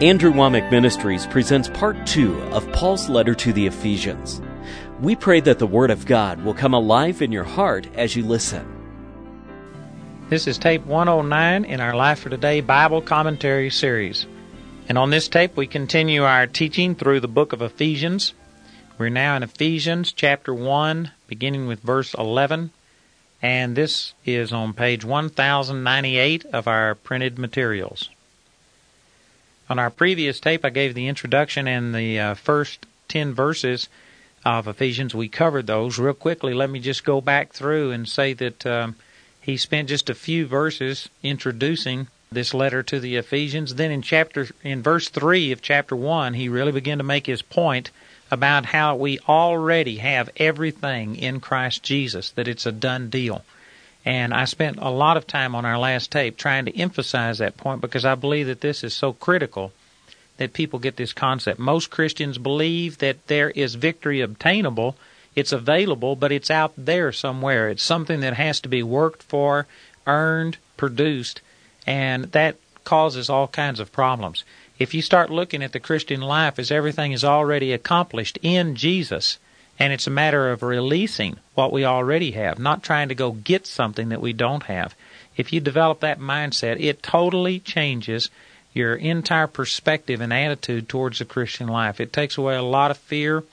Andrew Wommack Ministries presents part two of Paul's letter to the Ephesians. We pray that the Word of God will come alive in your heart as you listen. This is tape 109 in our Life for Today Bible Commentary series. And on this tape, we continue our teaching through the book of Ephesians. We're now in Ephesians chapter 1, beginning with verse 11. And this is on page 1098 of our printed materials. On our previous tape, I gave the introduction and the uh, first 10 verses of Ephesians. We covered those. Real quickly, let me just go back through and say that um, he spent just a few verses introducing this letter to the Ephesians. Then in chapter in verse 3 of chapter 1, he really began to make his point about how we already have everything in Christ Jesus, that it's a done deal. And I spent a lot of time on our last tape trying to emphasize that point because I believe that this is so critical that people get this concept. Most Christians believe that there is victory obtainable, it's available, but it's out there somewhere. It's something that has to be worked for, earned, produced, and that causes all kinds of problems. If you start looking at the Christian life as everything is already accomplished in Jesus, and it's a matter of releasing what we already have, not trying to go get something that we don't have. If you develop that mindset, it totally changes your entire perspective and attitude towards the Christian life. It takes away a lot of fear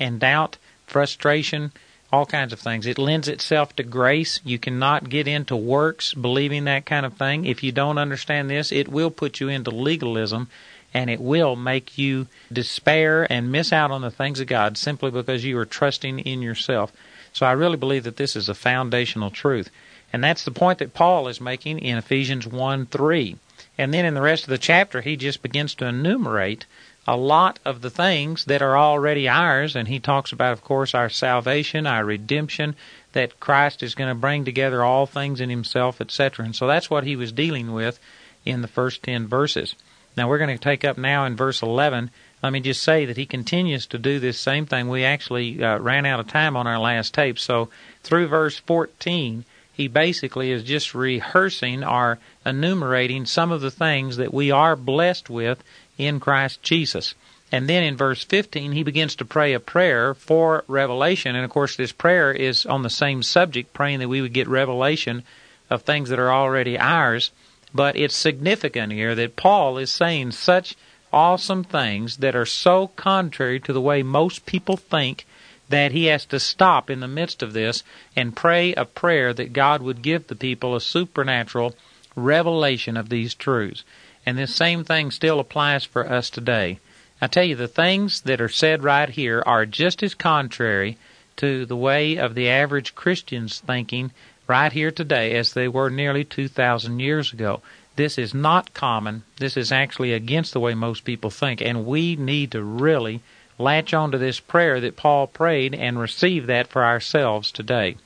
and doubt, frustration, all kinds of things. It lends itself to grace. You cannot get into works believing that kind of thing. If you don't understand this, it will put you into legalism and it will make you despair and miss out on the things of God simply because you are trusting in yourself. So I really believe that this is a foundational truth. And that's the point that Paul is making in Ephesians 1 3. And then in the rest of the chapter, he just begins to enumerate a lot of the things that are already ours. And he talks about, of course, our salvation, our redemption, that Christ is going to bring together all things in himself, etc. And so that's what he was dealing with in the first 10 verses. Now we're going to take up now in verse 11. Let me just say that he continues to do this same thing. We actually uh, ran out of time on our last tape. So through verse 14, he basically is just rehearsing or enumerating some of the things that we are blessed with in Christ Jesus. And then in verse 15, he begins to pray a prayer for revelation. And of course, this prayer is on the same subject, praying that we would get revelation of things that are already ours. But it's significant here that Paul is saying such awesome things that are so contrary to the way most people think that he has to stop in the midst of this and pray a prayer that God would give the people a supernatural revelation of these truths. And this same thing still applies for us today. I tell you, the things that are said right here are just as contrary to the way of the average Christian's thinking right here today as they were nearly 2,000 years ago. This is not common. This is actually against the way most people think, and we need to really latch onto this prayer that Paul prayed and receive that for ourselves today.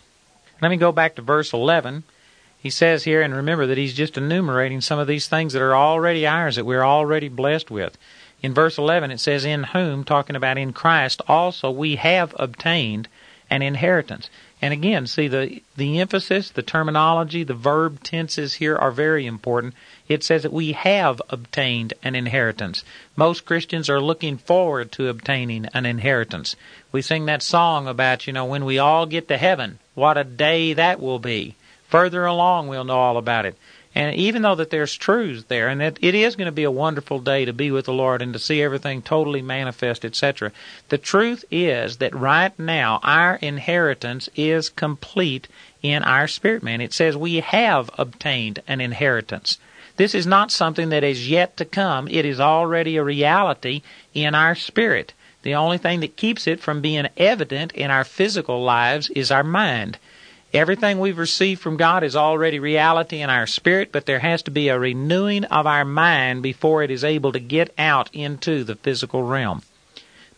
Let me go back to verse 11. He says here, and remember that he's just enumerating some of these things that are already ours, that we're already blessed with. In verse 11 it says, In whom, talking about in Christ, also we have obtained an inheritance. And again, see the the emphasis, the terminology, the verb tenses here are very important. It says that we have obtained an inheritance. Most Christians are looking forward to obtaining an inheritance. We sing that song about, you know, when we all get to heaven, what a day that will be. Further along we'll know all about it. And even though that there's truths there, and that it is going to be a wonderful day to be with the Lord and to see everything totally manifest, etc., the truth is that right now our inheritance is complete in our spirit man. It says we have obtained an inheritance. This is not something that is yet to come. It is already a reality in our spirit. The only thing that keeps it from being evident in our physical lives is our mind. Everything we've received from God is already reality in our spirit, but there has to be a renewing of our mind before it is able to get out into the physical realm.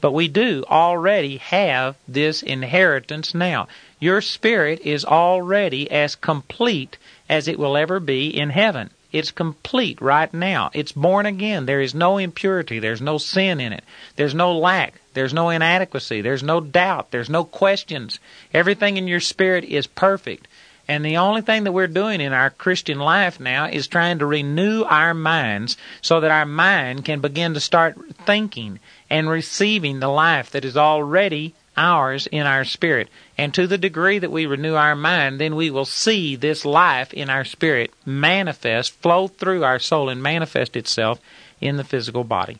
But we do already have this inheritance now. Your spirit is already as complete as it will ever be in heaven. It's complete right now. It's born again. There is no impurity. There's no sin in it. There's no lack. There's no inadequacy. There's no doubt. There's no questions. Everything in your spirit is perfect. And the only thing that we're doing in our Christian life now is trying to renew our minds so that our mind can begin to start thinking and receiving the life that is already ours in our spirit. And to the degree that we renew our mind, then we will see this life in our spirit manifest, flow through our soul, and manifest itself in the physical body.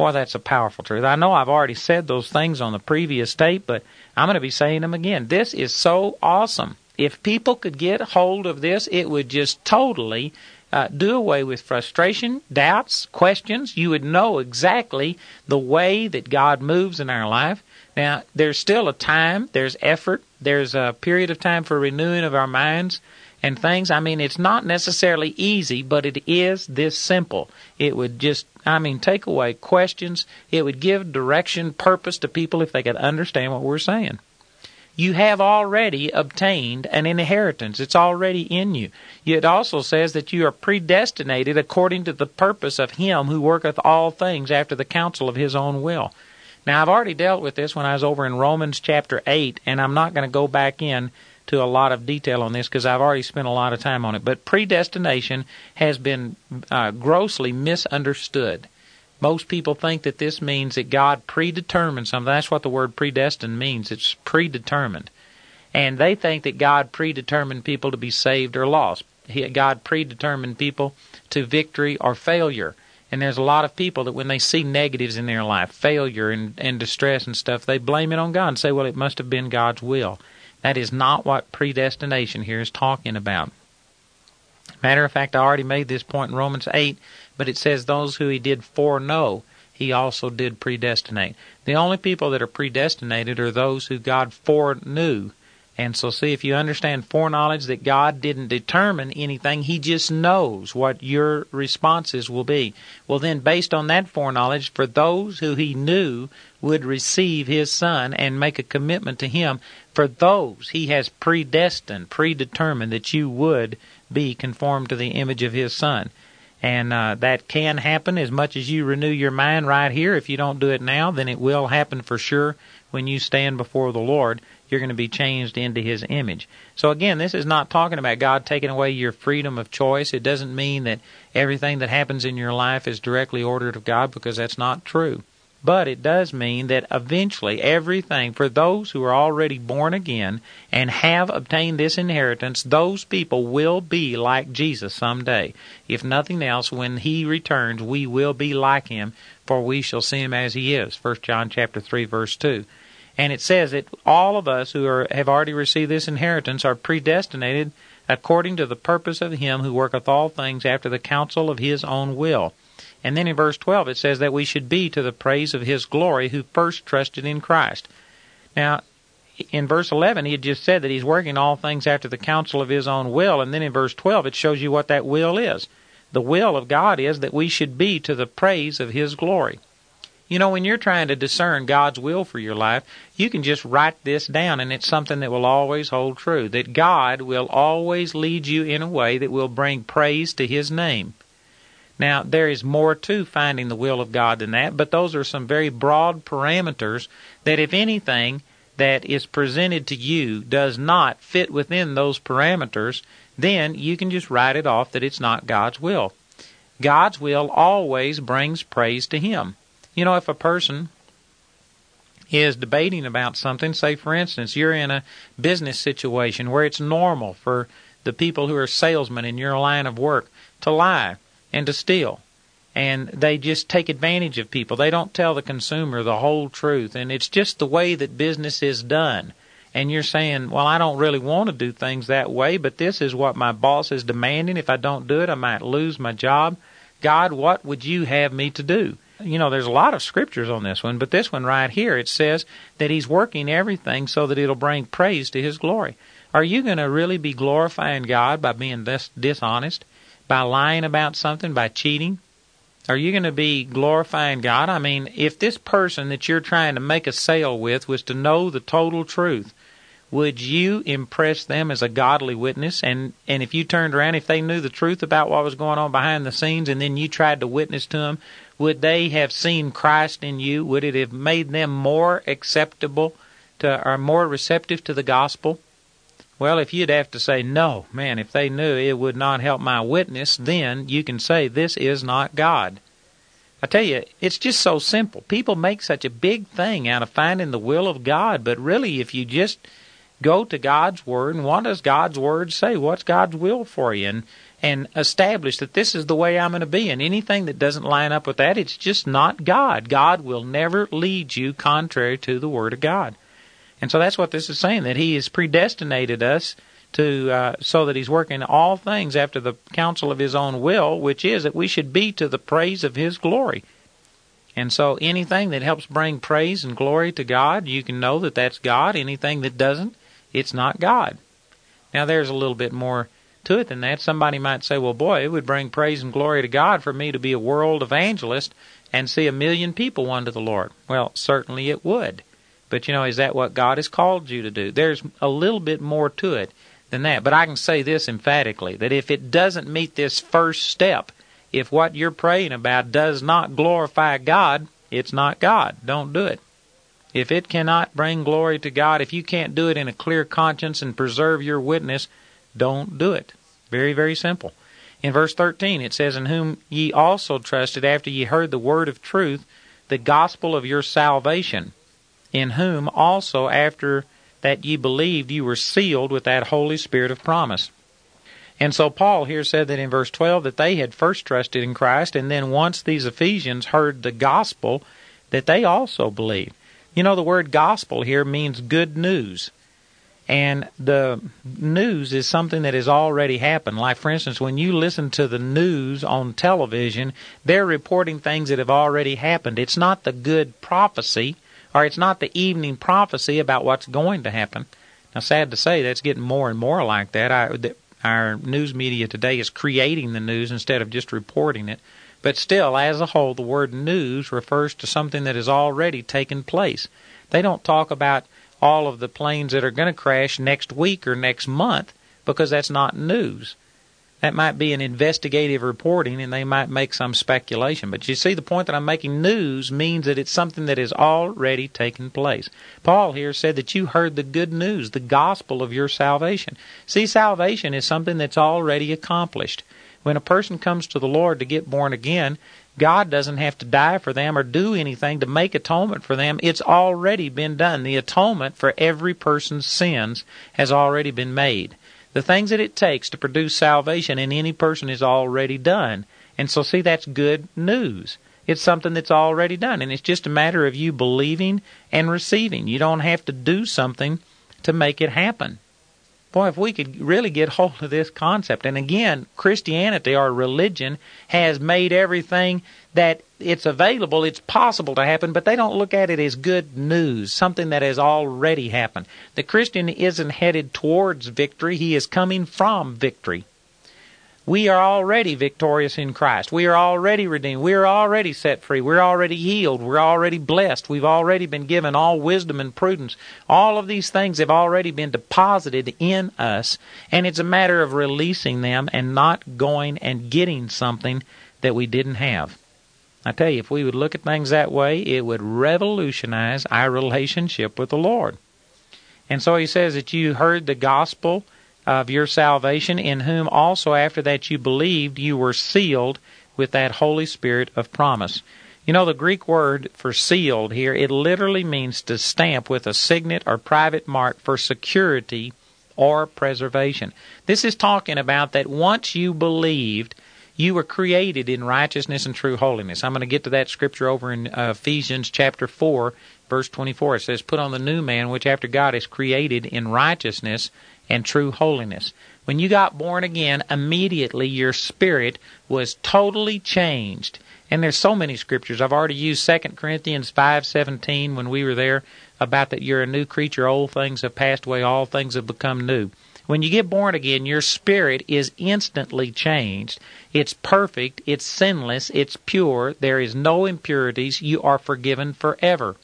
Boy, that's a powerful truth. I know I've already said those things on the previous tape, but I'm going to be saying them again. This is so awesome. If people could get hold of this, it would just totally uh, do away with frustration, doubts, questions. You would know exactly the way that God moves in our life. Now, there's still a time, there's effort, there's a period of time for renewing of our minds and things. I mean, it's not necessarily easy, but it is this simple. It would just, I mean, take away questions. It would give direction, purpose to people if they could understand what we're saying you have already obtained an inheritance. It's already in you. It also says that you are predestinated according to the purpose of Him who worketh all things after the counsel of His own will. Now, I've already dealt with this when I was over in Romans chapter 8, and I'm not going to go back in to a lot of detail on this because I've already spent a lot of time on it. But predestination has been uh, grossly misunderstood. Most people think that this means that God predetermined something. That's what the word predestined means. It's predetermined. And they think that God predetermined people to be saved or lost. God predetermined people to victory or failure. And there's a lot of people that when they see negatives in their life, failure and, and distress and stuff, they blame it on God and say, well, it must have been God's will. That is not what predestination here is talking about. Matter of fact, I already made this point in Romans 8 but it says those who he did foreknow, he also did predestinate. The only people that are predestinated are those who God foreknew. And so, see, if you understand foreknowledge that God didn't determine anything, He just knows what your responses will be. Well, then, based on that foreknowledge, for those who He knew would receive His Son and make a commitment to Him, for those He has predestined, predetermined that you would be conformed to the image of His Son. And uh, that can happen as much as you renew your mind right here. If you don't do it now, then it will happen for sure when you stand before the Lord. You're going to be changed into His image. So again, this is not talking about God taking away your freedom of choice. It doesn't mean that everything that happens in your life is directly ordered of God because that's not true. But it does mean that eventually everything, for those who are already born again and have obtained this inheritance, those people will be like Jesus someday. If nothing else, when he returns, we will be like him, for we shall see him as he is. 1 John chapter 3 verse 2. And it says that all of us who are, have already received this inheritance are predestinated according to the purpose of him who worketh all things after the counsel of his own will. And then in verse 12 it says that we should be to the praise of his glory who first trusted in Christ. Now, in verse 11 he had just said that he's working all things after the counsel of his own will, and then in verse 12 it shows you what that will is. The will of God is that we should be to the praise of his glory. You know, when you're trying to discern God's will for your life, you can just write this down, and it's something that will always hold true. That God will always lead you in a way that will bring praise to His name. Now, there is more to finding the will of God than that, but those are some very broad parameters that, if anything that is presented to you does not fit within those parameters, then you can just write it off that it's not God's will. God's will always brings praise to Him. You know, if a person is debating about something, say for instance, you're in a business situation where it's normal for the people who are salesmen in your line of work to lie and to steal. And they just take advantage of people. They don't tell the consumer the whole truth. And it's just the way that business is done. And you're saying, well, I don't really want to do things that way, but this is what my boss is demanding. If I don't do it, I might lose my job. God, what would you have me to do? You know, there's a lot of scriptures on this one, but this one right here, it says that He's working everything so that it'll bring praise to His glory. Are you going to really be glorifying God by being this dishonest? by lying about something, by cheating? Are you going to be glorifying God? I mean, if this person that you're trying to make a sale with was to know the total truth, would you impress them as a godly witness? And and if you turned around, if they knew the truth about what was going on behind the scenes, and then you tried to witness to them, would they have seen Christ in you? Would it have made them more acceptable to or more receptive to the gospel? Well, if you'd have to say, no, man, if they knew it would not help my witness, then you can say, this is not God. I tell you, it's just so simple. People make such a big thing out of finding the will of God, but really, if you just go to God's Word and what does God's Word say? What's God's will for you? And, and establish that this is the way I'm going to be. And anything that doesn't line up with that, it's just not God. God will never lead you contrary to the Word of God. And so that's what this is saying, that He has predestinated us to uh, so that he's working all things after the counsel of his own will, which is that we should be to the praise of his glory. And so anything that helps bring praise and glory to God, you can know that that's God. Anything that doesn't, it's not God. Now there's a little bit more to it than that. Somebody might say, well, boy, it would bring praise and glory to God for me to be a world evangelist and see a million people won to the Lord. Well, certainly it would. But you know, is that what God has called you to do? There's a little bit more to it than that. But I can say this emphatically that if it doesn't meet this first step, if what you're praying about does not glorify God, it's not God. Don't do it. If it cannot bring glory to God, if you can't do it in a clear conscience and preserve your witness, don't do it. Very, very simple. In verse 13, it says, In whom ye also trusted after ye heard the word of truth, the gospel of your salvation, in whom also after that ye believed you were sealed with that Holy Spirit of promise. And so Paul here said that in verse 12 that they had first trusted in Christ, and then once these Ephesians heard the gospel, that they also believed. You know, the word gospel here means good news. And the news is something that has already happened. Like, for instance, when you listen to the news on television, they're reporting things that have already happened. It's not the good prophecy or it's not the evening prophecy about what's going to happen. Now, sad to say, that's getting more and more like that. I, the, our news media today is creating the news instead of just reporting it. But still, as a whole, the word news refers to something that has already taken place. They don't talk about all of the planes that are going to crash next week or next month because that's not news. That might be an investigative reporting and they might make some speculation. But you see, the point that I'm making news means that it's something that has already taken place. Paul here said that you heard the good news, the gospel of your salvation. See, salvation is something that's already accomplished. When a person comes to the Lord to get born again, God doesn't have to die for them or do anything to make atonement for them. It's already been done. The atonement for every person's sins has already been made. The things that it takes to produce salvation in any person is already done. And so, see, that's good news. It's something that's already done. And it's just a matter of you believing and receiving. You don't have to do something to make it happen. Boy, if we could really get hold of this concept. And again, Christianity, our religion, has made everything that it's available, it's possible to happen, but they don't look at it as good news, something that has already happened. The Christian isn't headed towards victory, he is coming from victory. We are already victorious in Christ. We are already redeemed. We are already set free. We're already healed. We're already blessed. We've already been given all wisdom and prudence. All of these things have already been deposited in us, and it's a matter of releasing them and not going and getting something that we didn't have. I tell you, if we would look at things that way, it would revolutionize our relationship with the Lord. And so he says that you heard the gospel of your salvation, in whom also after that you believed, you were sealed with that Holy Spirit of promise. You know, the Greek word for sealed here, it literally means to stamp with a signet or private mark for security or preservation. This is talking about that once you believed, you were created in righteousness and true holiness. I'm going to get to that scripture over in uh, Ephesians chapter 4, verse 24. It says, Put on the new man, which after God is created in righteousness and true holiness. When you got born again, immediately your spirit was totally changed. And there's so many scriptures. I've already used 2 Corinthians 5:17 when we were there about that you're a new creature, old things have passed away, all things have become new. When you get born again, your spirit is instantly changed. It's perfect, it's sinless, it's pure, there is no impurities, you are forgiven forever.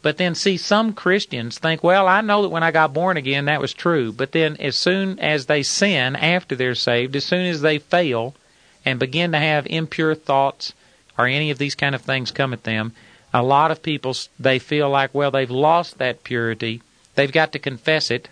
But then, see, some Christians think, well, I know that when I got born again, that was true. But then, as soon as they sin after they're saved, as soon as they fail and begin to have impure thoughts or any of these kind of things come at them, a lot of people, they feel like, well, they've lost that purity. They've got to confess it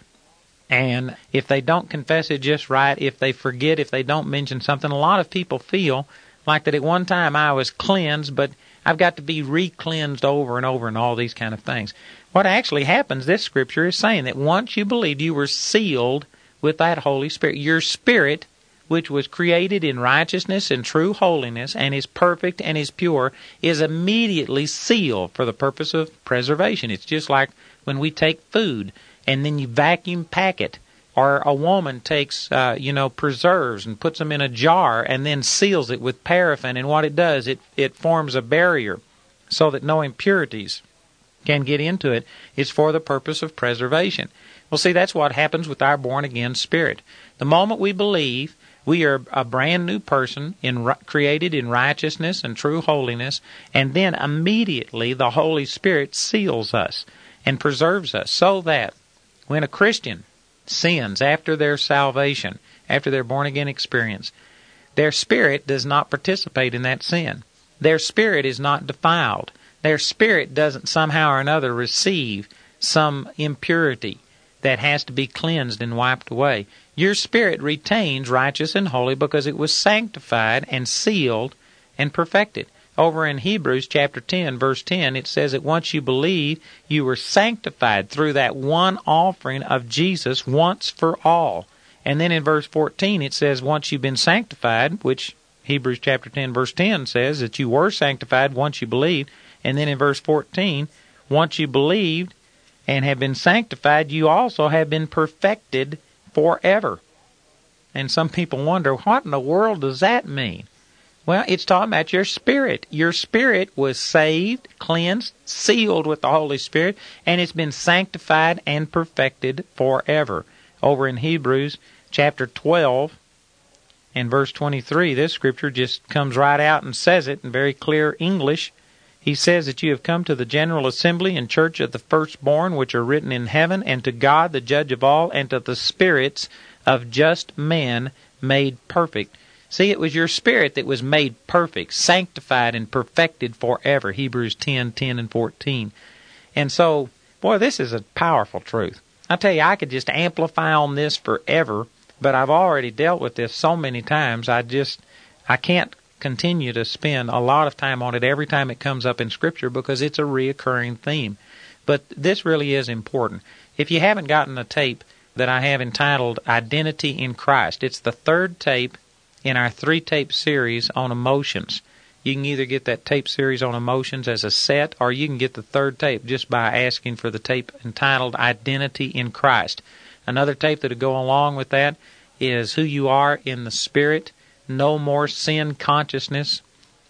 And if they don't confess it just right, if they forget, if they don't mention something, a lot of people feel like that at one time I was cleansed, but I've got to be re-cleansed over and over and all these kind of things. What actually happens, this scripture is saying that once you believed, you were sealed with that Holy Spirit. Your spirit, which was created in righteousness and true holiness and is perfect and is pure, is immediately sealed for the purpose of preservation. It's just like when we take food and then you vacuum pack it or a woman takes uh, you know preserves and puts them in a jar and then seals it with paraffin and what it does it it forms a barrier so that no impurities can get into it. It's for the purpose of preservation. Well see that's what happens with our born again spirit. The moment we believe we are a brand new person in created in righteousness and true holiness and then immediately the holy spirit seals us and preserves us so that when a christian sins after their salvation, after their born again experience, their spirit does not participate in that sin. Their spirit is not defiled. Their spirit doesn't somehow or another receive some impurity that has to be cleansed and wiped away. Your spirit retains righteous and holy because it was sanctified and sealed and perfected. Over in Hebrews chapter 10, verse 10, it says that once you believe, you were sanctified through that one offering of Jesus once for all. And then in verse 14, it says, once you've been sanctified, which Hebrews chapter 10, verse 10 says that you were sanctified once you believed. And then in verse 14, once you believed and have been sanctified, you also have been perfected forever. And some people wonder, what in the world does that mean? Well, it's talking about your spirit. Your spirit was saved, cleansed, sealed with the Holy Spirit, and it's been sanctified and perfected forever. Over in Hebrews chapter 12 and verse 23, this scripture just comes right out and says it in very clear English. He says that you have come to the general assembly and church of the firstborn, which are written in heaven, and to God, the judge of all, and to the spirits of just men made perfect See, it was your spirit that was made perfect, sanctified, and perfected forever. Hebrews 10 10 and 14. And so, boy, this is a powerful truth. I tell you, I could just amplify on this forever, but I've already dealt with this so many times, I just, I can't continue to spend a lot of time on it every time it comes up in Scripture because it's a reoccurring theme. But this really is important. If you haven't gotten a tape that I have entitled Identity in Christ, it's the third tape in our three tape series on emotions. You can either get that tape series on emotions as a set, or you can get the third tape just by asking for the tape entitled Identity in Christ. Another tape that'll go along with that is Who You Are in the Spirit, No More Sin Consciousness.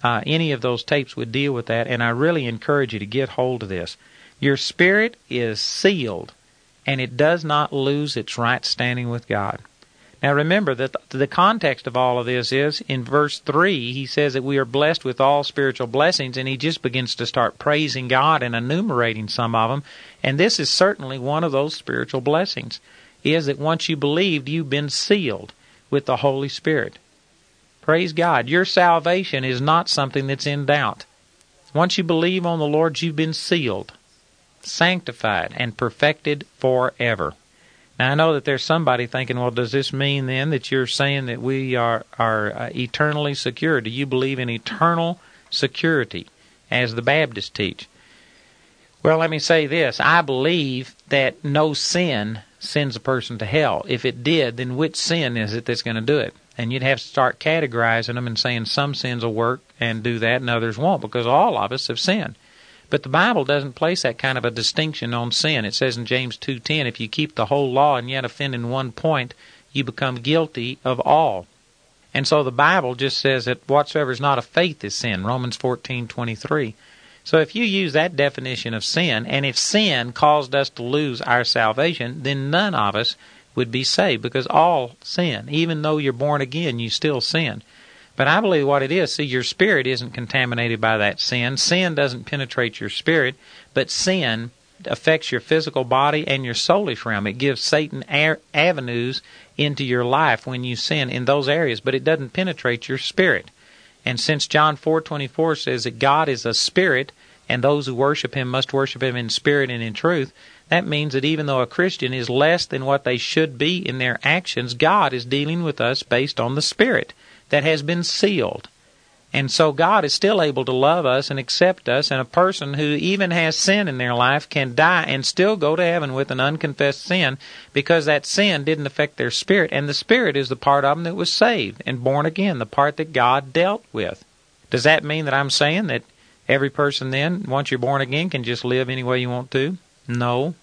Uh, any of those tapes would deal with that, and I really encourage you to get hold of this. Your spirit is sealed, and it does not lose its right standing with God. Now remember that the context of all of this is in verse 3, he says that we are blessed with all spiritual blessings, and he just begins to start praising God and enumerating some of them. And this is certainly one of those spiritual blessings, is that once you believed, you've been sealed with the Holy Spirit. Praise God. Your salvation is not something that's in doubt. Once you believe on the Lord, you've been sealed, sanctified, and perfected forever. Now I know that there's somebody thinking, well, does this mean then that you're saying that we are are uh, eternally secure? Do you believe in eternal security, as the Baptists teach? Well, let me say this: I believe that no sin sends a person to hell. If it did, then which sin is it that's going to do it? And you'd have to start categorizing them and saying some sins will work and do that, and others won't, because all of us have sinned. But the Bible doesn't place that kind of a distinction on sin. It says in James 2:10, if you keep the whole law and yet offend in one point, you become guilty of all. And so the Bible just says that whatsoever is not of faith is sin. Romans 14:23. So if you use that definition of sin, and if sin caused us to lose our salvation, then none of us would be saved because all sin. Even though you're born again, you still sin. But I believe what it is, see, your spirit isn't contaminated by that sin. Sin doesn't penetrate your spirit, but sin affects your physical body and your soulish realm. It gives Satan avenues into your life when you sin in those areas, but it doesn't penetrate your spirit. And since John 4:24 says that God is a spirit and those who worship him must worship him in spirit and in truth, that means that even though a Christian is less than what they should be in their actions, God is dealing with us based on the Spirit that has been sealed. And so God is still able to love us and accept us, and a person who even has sin in their life can die and still go to heaven with an unconfessed sin because that sin didn't affect their spirit, and the spirit is the part of them that was saved and born again, the part that God dealt with. Does that mean that I'm saying that every person then, once you're born again, can just live any way you want to? No,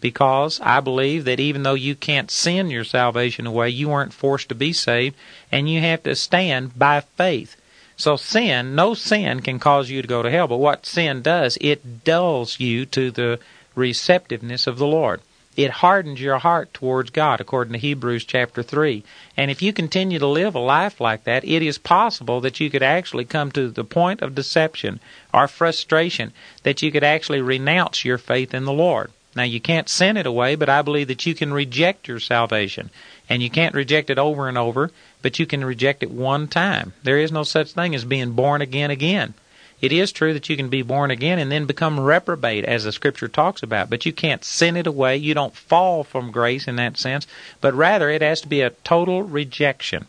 because I believe that even though you can't sin your salvation away, you weren't forced to be saved, and you have to stand by faith. So sin, no sin can cause you to go to hell, but what sin does, it dulls you to the receptiveness of the Lord. It hardens your heart towards God, according to Hebrews chapter 3. And if you continue to live a life like that, it is possible that you could actually come to the point of deception or frustration, that you could actually renounce your faith in the Lord. Now, you can't sin it away, but I believe that you can reject your salvation. And you can't reject it over and over but you can reject it one time. There is no such thing as being born again again. It is true that you can be born again and then become reprobate, as the scripture talks about, but you can't sin it away. You don't fall from grace in that sense, but rather it has to be a total rejection.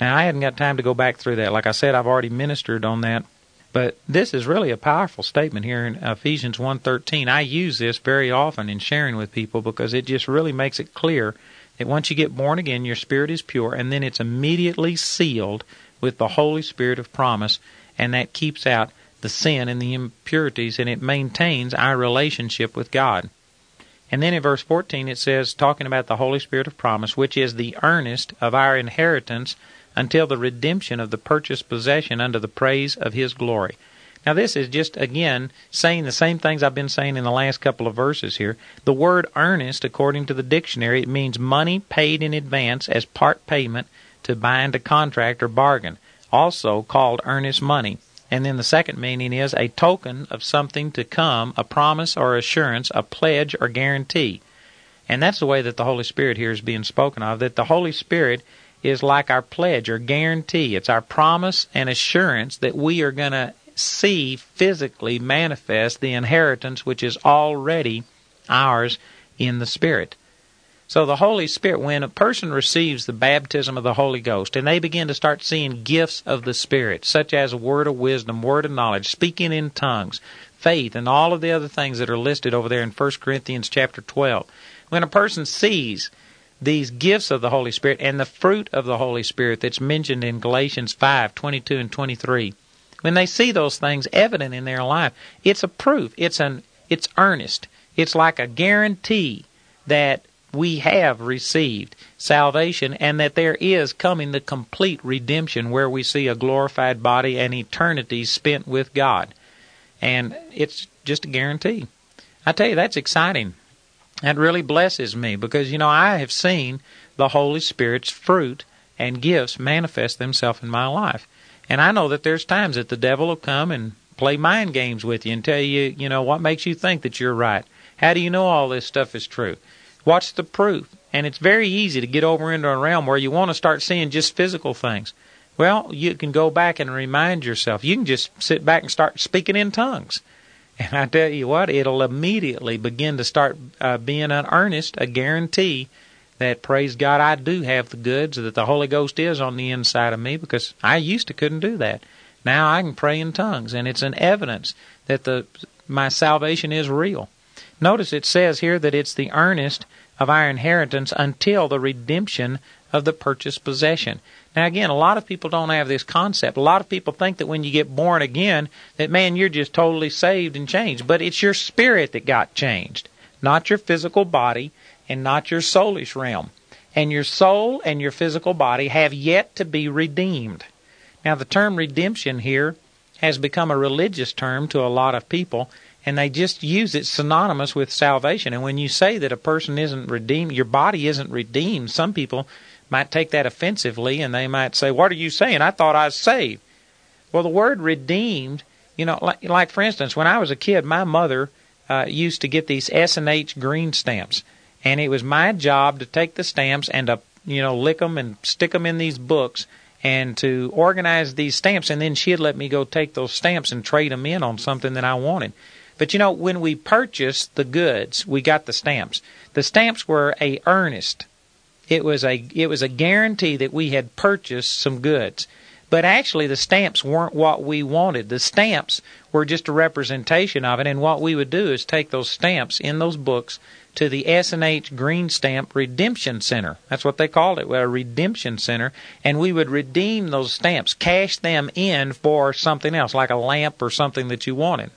Now, I hadn't got time to go back through that. Like I said, I've already ministered on that. But this is really a powerful statement here in Ephesians 1:13. I use this very often in sharing with people because it just really makes it clear that once you get born again, your spirit is pure, and then it's immediately sealed with the Holy Spirit of promise, and that keeps out the sin and the impurities, and it maintains our relationship with God. And then in verse 14 it says, talking about the Holy Spirit of promise, which is the earnest of our inheritance until the redemption of the purchased possession unto the praise of His glory. Now, this is just, again, saying the same things I've been saying in the last couple of verses here. The word earnest, according to the dictionary, it means money paid in advance as part payment to bind a contract or bargain, also called earnest money. And then the second meaning is a token of something to come, a promise or assurance, a pledge or guarantee. And that's the way that the Holy Spirit here is being spoken of, that the Holy Spirit is like our pledge or guarantee. It's our promise and assurance that we are going to see physically manifest the inheritance which is already ours in the Spirit. So the Holy Spirit, when a person receives the baptism of the Holy Ghost and they begin to start seeing gifts of the Spirit, such as a word of wisdom, word of knowledge, speaking in tongues, faith, and all of the other things that are listed over there in 1 Corinthians chapter 12, when a person sees these gifts of the Holy Spirit and the fruit of the Holy Spirit that's mentioned in Galatians 5, 22 and 23, when they see those things evident in their life, it's a proof. It's an it's earnest. It's like a guarantee that we have received salvation and that there is coming the complete redemption where we see a glorified body and eternity spent with God. And it's just a guarantee. I tell you, that's exciting. That really blesses me because, you know, I have seen the Holy Spirit's fruit and gifts manifest themselves in my life. And I know that there's times that the devil will come and play mind games with you and tell you, you know, what makes you think that you're right? How do you know all this stuff is true? What's the proof? And it's very easy to get over into a realm where you want to start seeing just physical things. Well, you can go back and remind yourself. You can just sit back and start speaking in tongues. And I tell you what, it'll immediately begin to start uh, being an earnest, a guarantee that praise God I do have the goods that the Holy Ghost is on the inside of me because I used to couldn't do that. Now I can pray in tongues and it's an evidence that the my salvation is real. Notice it says here that it's the earnest of our inheritance until the redemption of the purchased possession. Now again, a lot of people don't have this concept. A lot of people think that when you get born again, that man, you're just totally saved and changed. But it's your spirit that got changed, not your physical body and not your soulish realm. And your soul and your physical body have yet to be redeemed. Now, the term redemption here has become a religious term to a lot of people, and they just use it synonymous with salvation. And when you say that a person isn't redeemed, your body isn't redeemed, some people might take that offensively and they might say, What are you saying? I thought I was saved. Well, the word redeemed, you know, like, like for instance, when I was a kid, my mother uh, used to get these S and H green stamps and it was my job to take the stamps and to you know lick them and stick them in these books and to organize these stamps, and then she'd let me go take those stamps and trade them in on something that I wanted. But you know, when we purchased the goods, we got the stamps. The stamps were a earnest. It was a it was a guarantee that we had purchased some goods. But actually, the stamps weren't what we wanted. The stamps were just a representation of it. And what we would do is take those stamps in those books to the S&H Green Stamp Redemption Center. That's what they called it, a redemption center. And we would redeem those stamps, cash them in for something else, like a lamp or something that you wanted.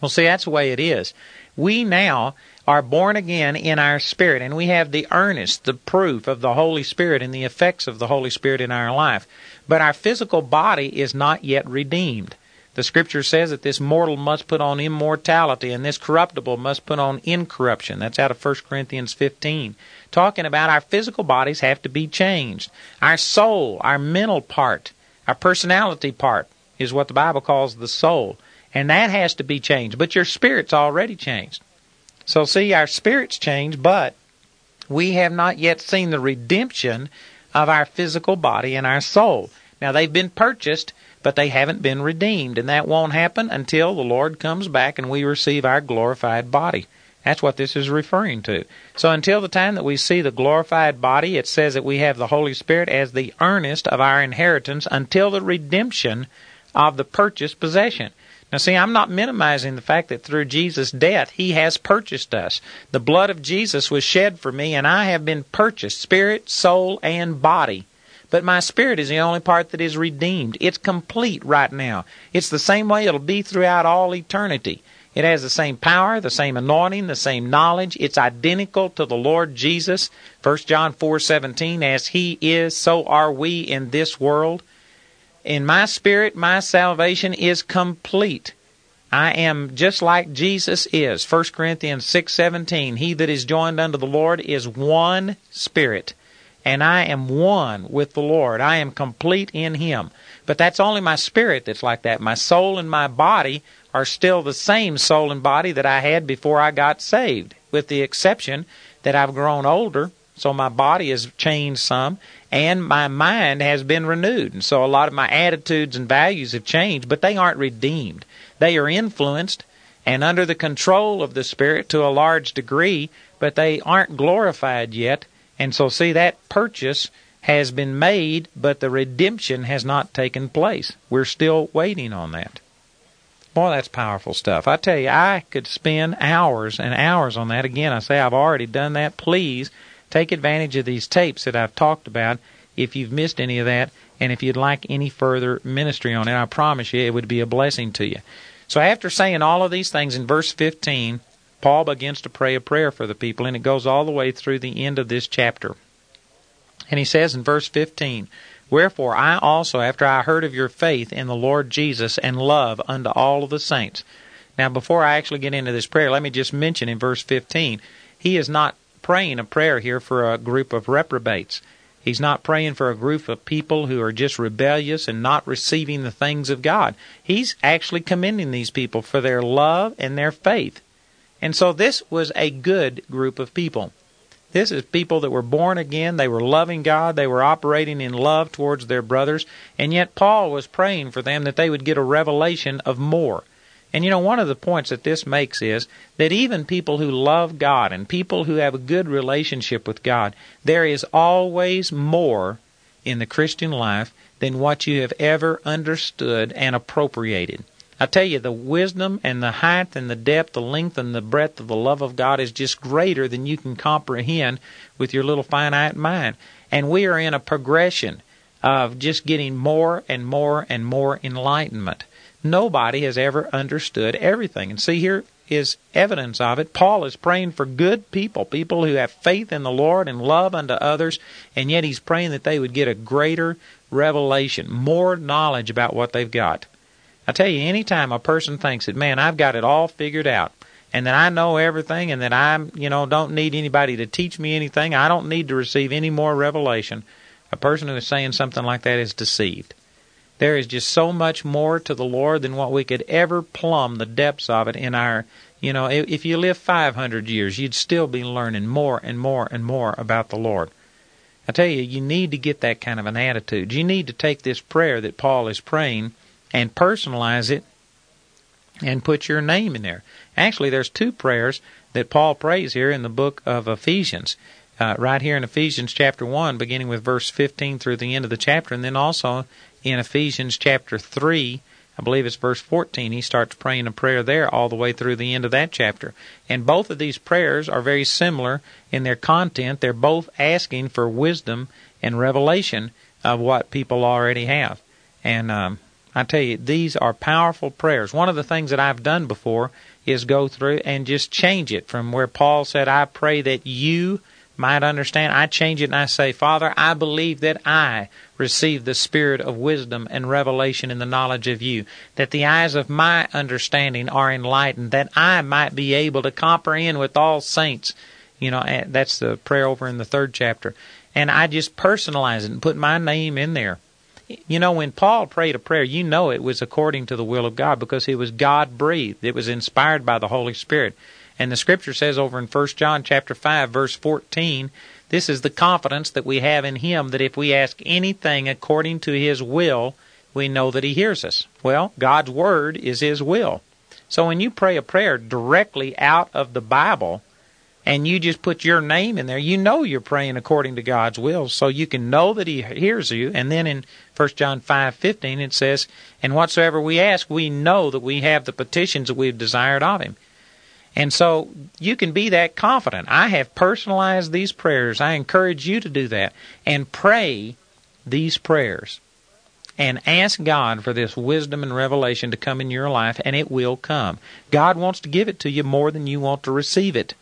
Well, see, that's the way it is. We now are born again in our spirit, and we have the earnest, the proof of the Holy Spirit and the effects of the Holy Spirit in our life. But our physical body is not yet redeemed. The scripture says that this mortal must put on immortality and this corruptible must put on incorruption. That's out of 1 Corinthians 15. Talking about our physical bodies have to be changed. Our soul, our mental part, our personality part is what the Bible calls the soul. And that has to be changed. But your spirit's already changed. So see, our spirit's changed, but we have not yet seen the redemption of our physical body and our soul. Now they've been purchased but they haven't been redeemed, and that won't happen until the Lord comes back and we receive our glorified body. That's what this is referring to. So until the time that we see the glorified body, it says that we have the Holy Spirit as the earnest of our inheritance until the redemption of the purchased possession. Now, see, I'm not minimizing the fact that through Jesus' death, He has purchased us. The blood of Jesus was shed for me, and I have been purchased, spirit, soul, and body. But my spirit is the only part that is redeemed. It's complete right now. It's the same way it'll be throughout all eternity. It has the same power, the same anointing, the same knowledge. It's identical to the Lord Jesus. 1 John 4:17 as he is so are we in this world. In my spirit my salvation is complete. I am just like Jesus is. 1 Corinthians 6:17 He that is joined unto the Lord is one spirit and I am one with the Lord. I am complete in Him. But that's only my spirit that's like that. My soul and my body are still the same soul and body that I had before I got saved, with the exception that I've grown older, so my body has changed some, and my mind has been renewed. And so a lot of my attitudes and values have changed, but they aren't redeemed. They are influenced and under the control of the Spirit to a large degree, but they aren't glorified yet and so, see, that purchase has been made, but the redemption has not taken place. We're still waiting on that. Boy, that's powerful stuff. I tell you, I could spend hours and hours on that. Again, I say I've already done that. Please take advantage of these tapes that I've talked about if you've missed any of that, and if you'd like any further ministry on it, I promise you it would be a blessing to you. So, after saying all of these things in verse 15, Paul begins to pray a prayer for the people, and it goes all the way through the end of this chapter. And he says in verse 15, Wherefore I also, after I heard of your faith in the Lord Jesus and love unto all of the saints. Now, before I actually get into this prayer, let me just mention in verse 15, he is not praying a prayer here for a group of reprobates. He's not praying for a group of people who are just rebellious and not receiving the things of God. He's actually commending these people for their love and their faith. And so this was a good group of people. This is people that were born again. They were loving God. They were operating in love towards their brothers. And yet Paul was praying for them that they would get a revelation of more. And you know, one of the points that this makes is that even people who love God and people who have a good relationship with God, there is always more in the Christian life than what you have ever understood and appropriated. I tell you, the wisdom and the height and the depth, the length and the breadth of the love of God is just greater than you can comprehend with your little finite mind. And we are in a progression of just getting more and more and more enlightenment. Nobody has ever understood everything. And see, here is evidence of it. Paul is praying for good people, people who have faith in the Lord and love unto others, and yet he's praying that they would get a greater revelation, more knowledge about what they've got. I tell you, anytime a person thinks that, man, I've got it all figured out, and that I know everything, and that I'm, you know, don't need anybody to teach me anything, I don't need to receive any more revelation, a person who is saying something like that is deceived. There is just so much more to the Lord than what we could ever plumb the depths of it in our, you know, if you live 500 years, you'd still be learning more and more and more about the Lord. I tell you, you need to get that kind of an attitude. You need to take this prayer that Paul is praying and personalize it and put your name in there. Actually, there's two prayers that Paul prays here in the book of Ephesians. Uh, right here in Ephesians chapter 1, beginning with verse 15 through the end of the chapter, and then also in Ephesians chapter 3, I believe it's verse 14, he starts praying a prayer there all the way through the end of that chapter. And both of these prayers are very similar in their content. They're both asking for wisdom and revelation of what people already have. And um, I tell you, these are powerful prayers. One of the things that I've done before is go through and just change it from where Paul said, I pray that you might understand. I change it and I say, Father, I believe that I receive the spirit of wisdom and revelation in the knowledge of you, that the eyes of my understanding are enlightened, that I might be able to comprehend with all saints. You know, that's the prayer over in the third chapter. And I just personalize it and put my name in there. You know, when Paul prayed a prayer, you know it was according to the will of God because it was God breathed. It was inspired by the Holy Spirit. And the scripture says over in 1 John chapter 5 verse 14, this is the confidence that we have in him that if we ask anything according to his will, we know that he hears us. Well, God's word is his will. So when you pray a prayer directly out of the Bible, and you just put your name in there, you know you're praying according to God's will, so you can know that He hears you. And then in 1 John five fifteen it says, "And whatsoever we ask, we know that we have the petitions that we've desired of Him." And so you can be that confident. I have personalized these prayers. I encourage you to do that and pray these prayers and ask God for this wisdom and revelation to come in your life, and it will come. God wants to give it to you more than you want to receive it.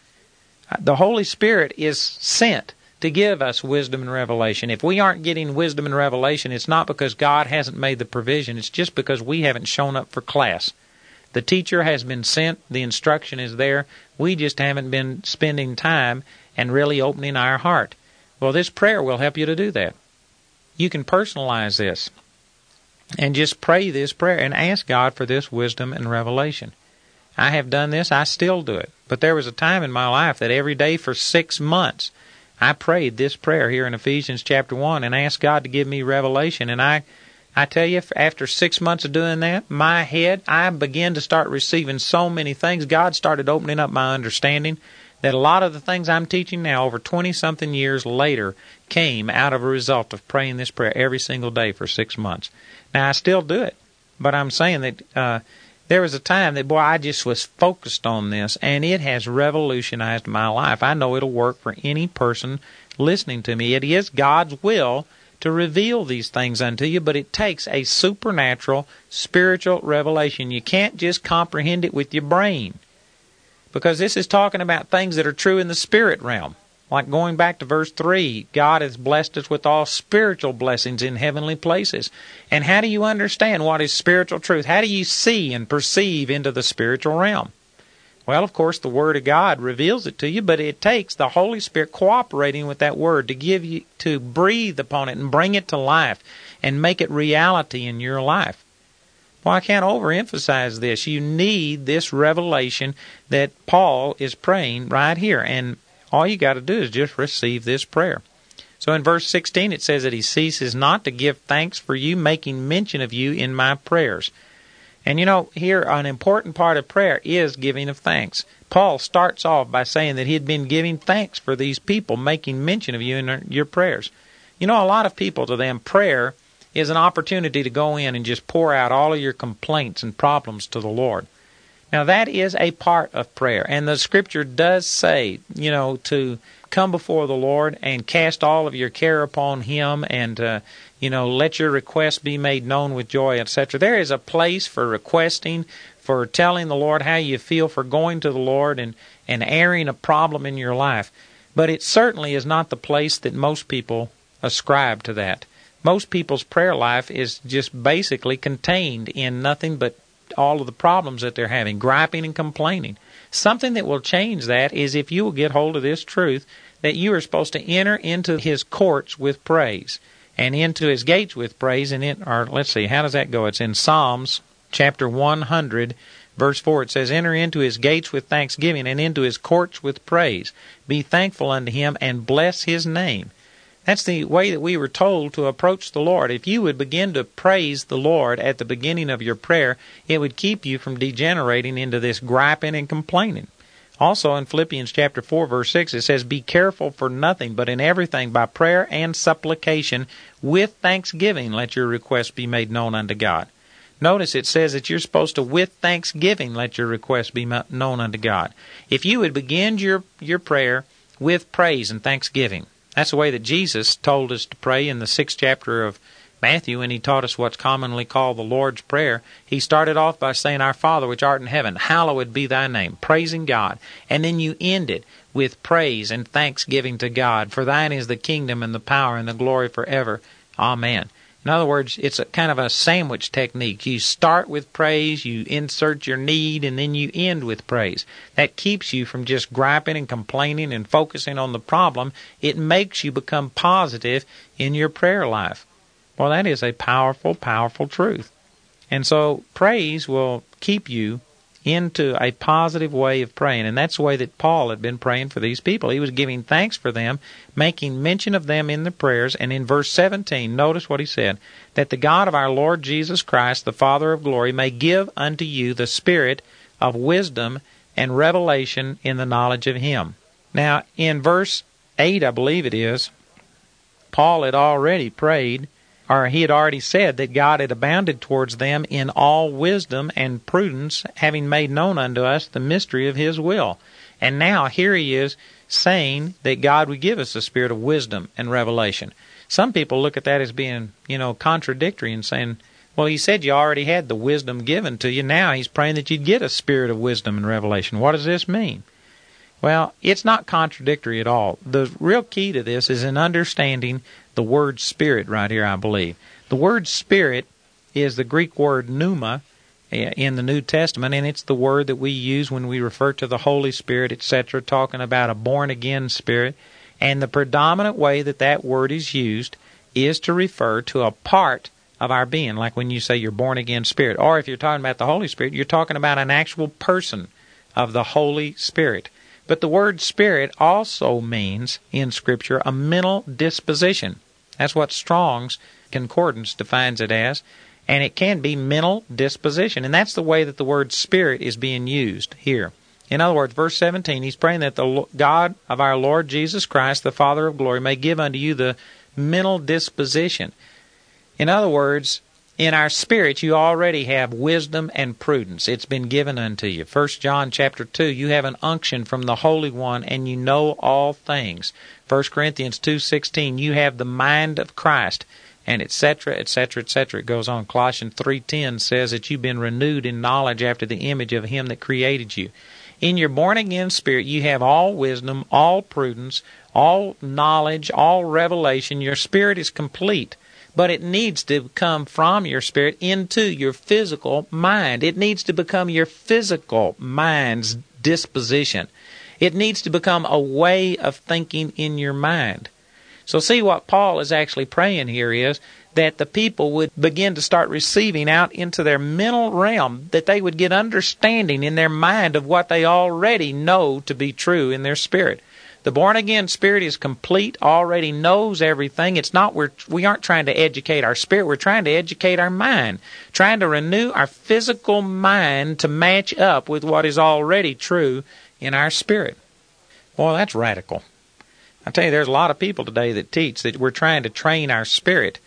The Holy Spirit is sent to give us wisdom and revelation. If we aren't getting wisdom and revelation, it's not because God hasn't made the provision, it's just because we haven't shown up for class. The teacher has been sent, the instruction is there. We just haven't been spending time and really opening our heart. Well, this prayer will help you to do that. You can personalize this and just pray this prayer and ask God for this wisdom and revelation. I have done this, I still do it. But there was a time in my life that every day for six months I prayed this prayer here in Ephesians chapter 1 and asked God to give me revelation. And I, I tell you, after six months of doing that, my head, I began to start receiving so many things. God started opening up my understanding that a lot of the things I'm teaching now, over 20 something years later, came out of a result of praying this prayer every single day for six months. Now, I still do it, but I'm saying that, uh, there was a time that boy I just was focused on this and it has revolutionized my life. I know it'll work for any person listening to me. It is God's will to reveal these things unto you, but it takes a supernatural spiritual revelation. You can't just comprehend it with your brain. Because this is talking about things that are true in the spirit realm. Like going back to verse 3, God has blessed us with all spiritual blessings in heavenly places. And how do you understand what is spiritual truth? How do you see and perceive into the spiritual realm? Well, of course, the Word of God reveals it to you, but it takes the Holy Spirit cooperating with that Word to give you, to breathe upon it and bring it to life and make it reality in your life. Well, I can't overemphasize this. You need this revelation that Paul is praying right here. And all you got to do is just receive this prayer. So in verse 16 it says that he ceases not to give thanks for you, making mention of you in my prayers. And you know, here an important part of prayer is giving of thanks. Paul starts off by saying that he had been giving thanks for these people, making mention of you in your prayers. You know, a lot of people to them, prayer is an opportunity to go in and just pour out all of your complaints and problems to the Lord. Now, that is a part of prayer. And the scripture does say, you know, to come before the Lord and cast all of your care upon Him and, uh, you know, let your requests be made known with joy, etc. There is a place for requesting, for telling the Lord how you feel, for going to the Lord and, and airing a problem in your life. But it certainly is not the place that most people ascribe to that. Most people's prayer life is just basically contained in nothing but all of the problems that they're having, griping and complaining. Something that will change that is if you will get hold of this truth that you are supposed to enter into his courts with praise and into his gates with praise and in or let's see how does that go it's in psalms chapter 100 verse 4 it says enter into his gates with thanksgiving and into his courts with praise be thankful unto him and bless his name That's the way that we were told to approach the Lord. If you would begin to praise the Lord at the beginning of your prayer, it would keep you from degenerating into this griping and complaining. Also in Philippians chapter 4 verse 6 it says be careful for nothing but in everything by prayer and supplication with thanksgiving let your requests be made known unto God. Notice it says that you're supposed to with thanksgiving let your requests be known unto God. If you would begin your your prayer with praise and thanksgiving, that's the way that Jesus told us to pray in the sixth chapter of Matthew when he taught us what's commonly called the Lord's Prayer. He started off by saying, Our Father which art in heaven, hallowed be thy name, praising God. And then you end it with praise and thanksgiving to God, for thine is the kingdom and the power and the glory forever. Amen. In other words, it's a kind of a sandwich technique. You start with praise, you insert your need, and then you end with praise. That keeps you from just griping and complaining and focusing on the problem. It makes you become positive in your prayer life. Well, that is a powerful, powerful truth. And so praise will keep you into a positive way of praying. And that's the way that Paul had been praying for these people. He was giving thanks for them, making mention of them in the prayers. And in verse 17, notice what he said that the God of our Lord Jesus Christ, the Father of glory, may give unto you the spirit of wisdom and revelation in the knowledge of him. Now, in verse 8, I believe it is, Paul had already prayed or he had already said that God had abounded towards them in all wisdom and prudence, having made known unto us the mystery of his will. And now here he is saying that God would give us a spirit of wisdom and revelation. Some people look at that as being, you know, contradictory and saying, well, he said you already had the wisdom given to you. Now he's praying that you'd get a spirit of wisdom and revelation. What does this mean? Well, it's not contradictory at all. The real key to this is in understanding the word spirit right here, I believe. The word spirit is the Greek word pneuma eh, in the New Testament, and it's the word that we use when we refer to the Holy Spirit, etc., talking about a born again spirit. And the predominant way that that word is used is to refer to a part of our being, like when you say you're born again spirit. Or if you're talking about the Holy Spirit, you're talking about an actual person of the Holy Spirit. But the word spirit also means, in Scripture, a mental disposition. That's what Strong's Concordance defines it as. And it can be mental disposition. And that's the way that the word spirit is being used here. In other words, verse 17, he's praying that the God of our Lord Jesus Christ, the Father of glory, may give unto you the mental disposition. In other words, in our spirit you already have wisdom and prudence it's been given unto you first john chapter 2 you have an unction from the holy one and you know all things first corinthians 2.16 you have the mind of christ and etc etc etc it goes on colossians 3.10 says that you've been renewed in knowledge after the image of him that created you in your born again spirit you have all wisdom all prudence all knowledge all revelation your spirit is complete but it needs to come from your spirit into your physical mind. It needs to become your physical mind's disposition. It needs to become a way of thinking in your mind. So, see what Paul is actually praying here is that the people would begin to start receiving out into their mental realm, that they would get understanding in their mind of what they already know to be true in their spirit. The born again spirit is complete, already knows everything. It's not we're we aren't trying to educate our spirit, we're trying to educate our mind, trying to renew our physical mind to match up with what is already true in our spirit. Boy, that's radical. I tell you, there's a lot of people today that teach that we're trying to train our spirit.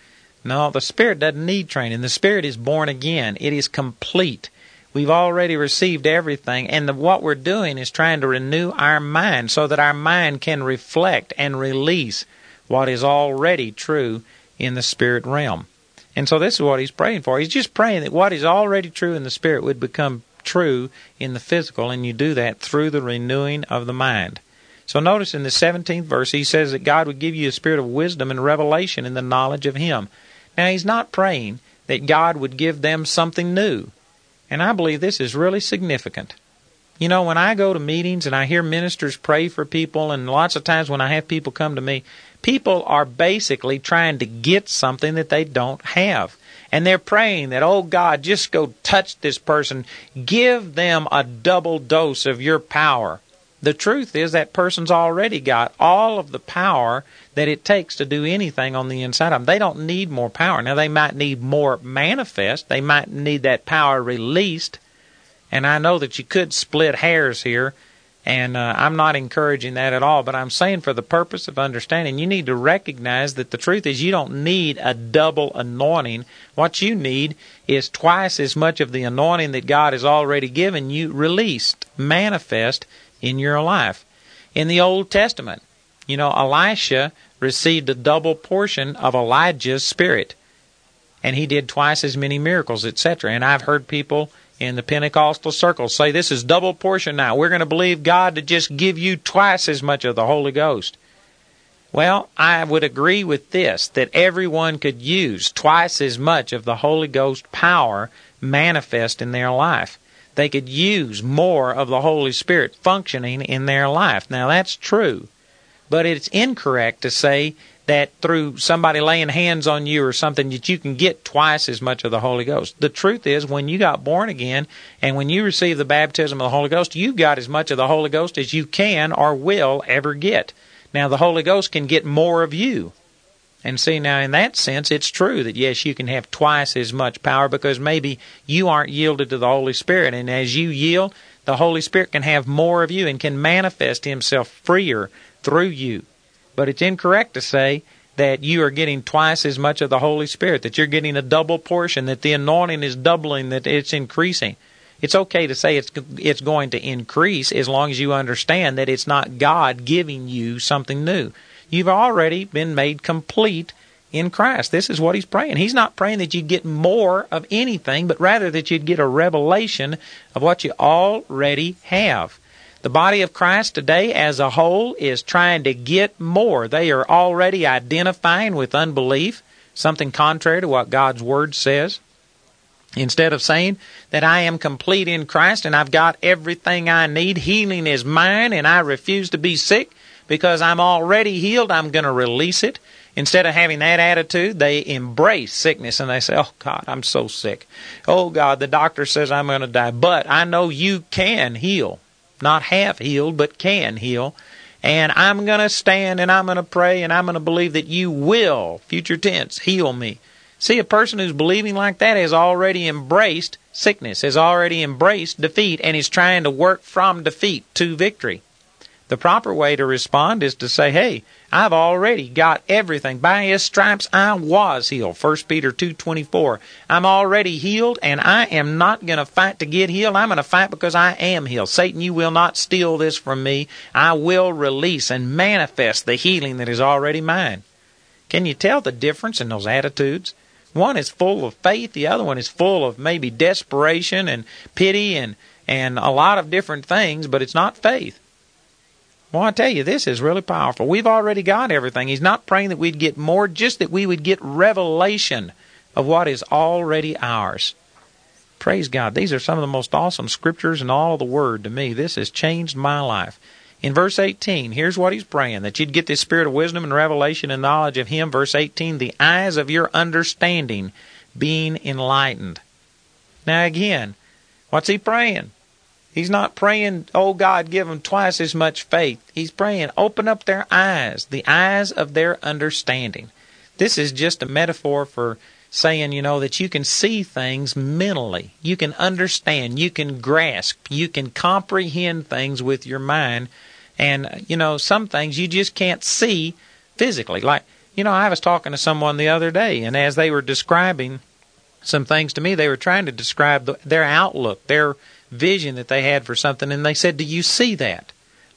No, the spirit doesn't need training. The spirit is born again. It is complete. We've already received everything, and the, what we're doing is trying to renew our mind so that our mind can reflect and release what is already true in the spirit realm. And so this is what he's praying for. He's just praying that what is already true in the spirit would become true in the physical, and you do that through the renewing of the mind. So notice in the 17th verse, he says that God would give you a spirit of wisdom and revelation in the knowledge of Him. Now, he's not praying that God would give them something new. And I believe this is really significant. You know, when I go to meetings and I hear ministers pray for people, and lots of times when I have people come to me, people are basically trying to get something that they don't have. And they're praying that, oh God, just go touch this person. Give them a double dose of your power. The truth is that person's already got all of the power that it takes to do anything on the inside of them. They don't need more power. Now, they might need more manifest, they might need that power released. And I know that you could split hairs here and uh, I'm not encouraging that at all, but I'm saying for the purpose of understanding, you need to recognize that the truth is you don't need a double anointing. What you need is twice as much of the anointing that God has already given you released, manifest in your life. In the Old Testament, you know, Elisha received a double portion of Elijah's spirit, and he did twice as many miracles, etc. And I've heard people in the Pentecostal circles say this is double portion now. We're going to believe God to just give you twice as much of the Holy Ghost. Well, I would agree with this that everyone could use twice as much of the Holy Ghost power manifest in their life. They could use more of the Holy Spirit functioning in their life. Now, that's true. But it's incorrect to say that through somebody laying hands on you or something that you can get twice as much of the Holy Ghost. The truth is, when you got born again and when you receive the baptism of the Holy Ghost, you got as much of the Holy Ghost as you can or will ever get. Now, the Holy Ghost can get more of you. And see, now in that sense, it's true that yes, you can have twice as much power because maybe you aren't yielded to the Holy Spirit. And as you yield, the Holy Spirit can have more of you and can manifest Himself freer through you. But it's incorrect to say that you are getting twice as much of the Holy Spirit, that you're getting a double portion, that the anointing is doubling, that it's increasing. It's okay to say it's it's going to increase as long as you understand that it's not God giving you something new. You've already been made complete in Christ. This is what he's praying. He's not praying that you get more of anything, but rather that you'd get a revelation of what you already have. The body of Christ today as a whole is trying to get more. They are already identifying with unbelief, something contrary to what God's Word says. Instead of saying that I am complete in Christ and I've got everything I need, healing is mine and I refuse to be sick because I'm already healed, I'm going to release it. Instead of having that attitude, they embrace sickness and they say, Oh God, I'm so sick. Oh God, the doctor says I'm going to die, but I know you can heal not half healed, but can heal. And I'm going to stand and I'm going to pray and I'm going to believe that you will, future tense, heal me. See, a person who's believing like that has already embraced sickness, has already embraced defeat, and is trying to work from defeat to victory. The proper way to respond is to say, hey, I've already got everything. By his stripes I was healed. 1 Peter 2:24. I'm already healed and I am not going to fight to get healed. I'm going to fight because I am healed. Satan, you will not steal this from me. I will release and manifest the healing that is already mine. Can you tell the difference in those attitudes? One is full of faith, the other one is full of maybe desperation and pity and and a lot of different things, but it's not faith. Well, I tell you, this is really powerful. We've already got everything. He's not praying that we'd get more, just that we would get revelation of what is already ours. Praise God. These are some of the most awesome scriptures in all of the Word to me. This has changed my life. In verse 18, here's what he's praying that you'd get this spirit of wisdom and revelation and knowledge of Him. Verse 18, the eyes of your understanding being enlightened. Now, again, what's he praying? He's not praying, oh God, give them twice as much faith. He's praying, open up their eyes, the eyes of their understanding. This is just a metaphor for saying, you know, that you can see things mentally. You can understand. You can grasp. You can comprehend things with your mind. And, you know, some things you just can't see physically. Like, you know, I was talking to someone the other day, and as they were describing some things to me, they were trying to describe the, their outlook, their vision that they had for something, and they said, Do you see that?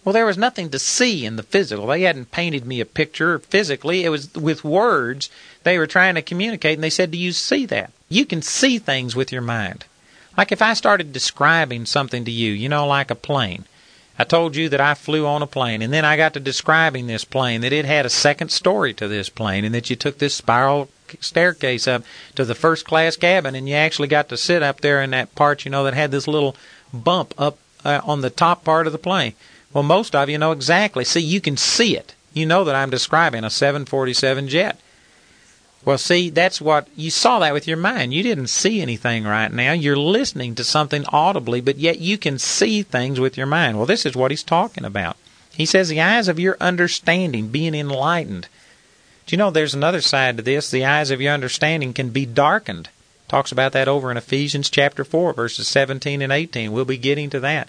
Well, there was nothing to see in the physical. They hadn't painted me a picture physically. It was with words they were trying to communicate, and they said, Do you see that? You can see things with your mind. Like if I started describing something to you, you know, like a plane. I told you that I flew on a plane, and then I got to describing this plane, that it had a second story to this plane, and that you took this spiral staircase up to the first class cabin, and you actually got to sit up there in that part, you know, that had this little bump up uh, on the top part of the plane. Well, most of you know exactly. See, you can see it. You know that I'm describing a 747 jet. Well, see, that's what you saw that with your mind. You didn't see anything right now. You're listening to something audibly, but yet you can see things with your mind. Well, this is what he's talking about. He says, The eyes of your understanding being enlightened. Do you know there's another side to this? The eyes of your understanding can be darkened. Talks about that over in Ephesians chapter 4, verses 17 and 18. We'll be getting to that.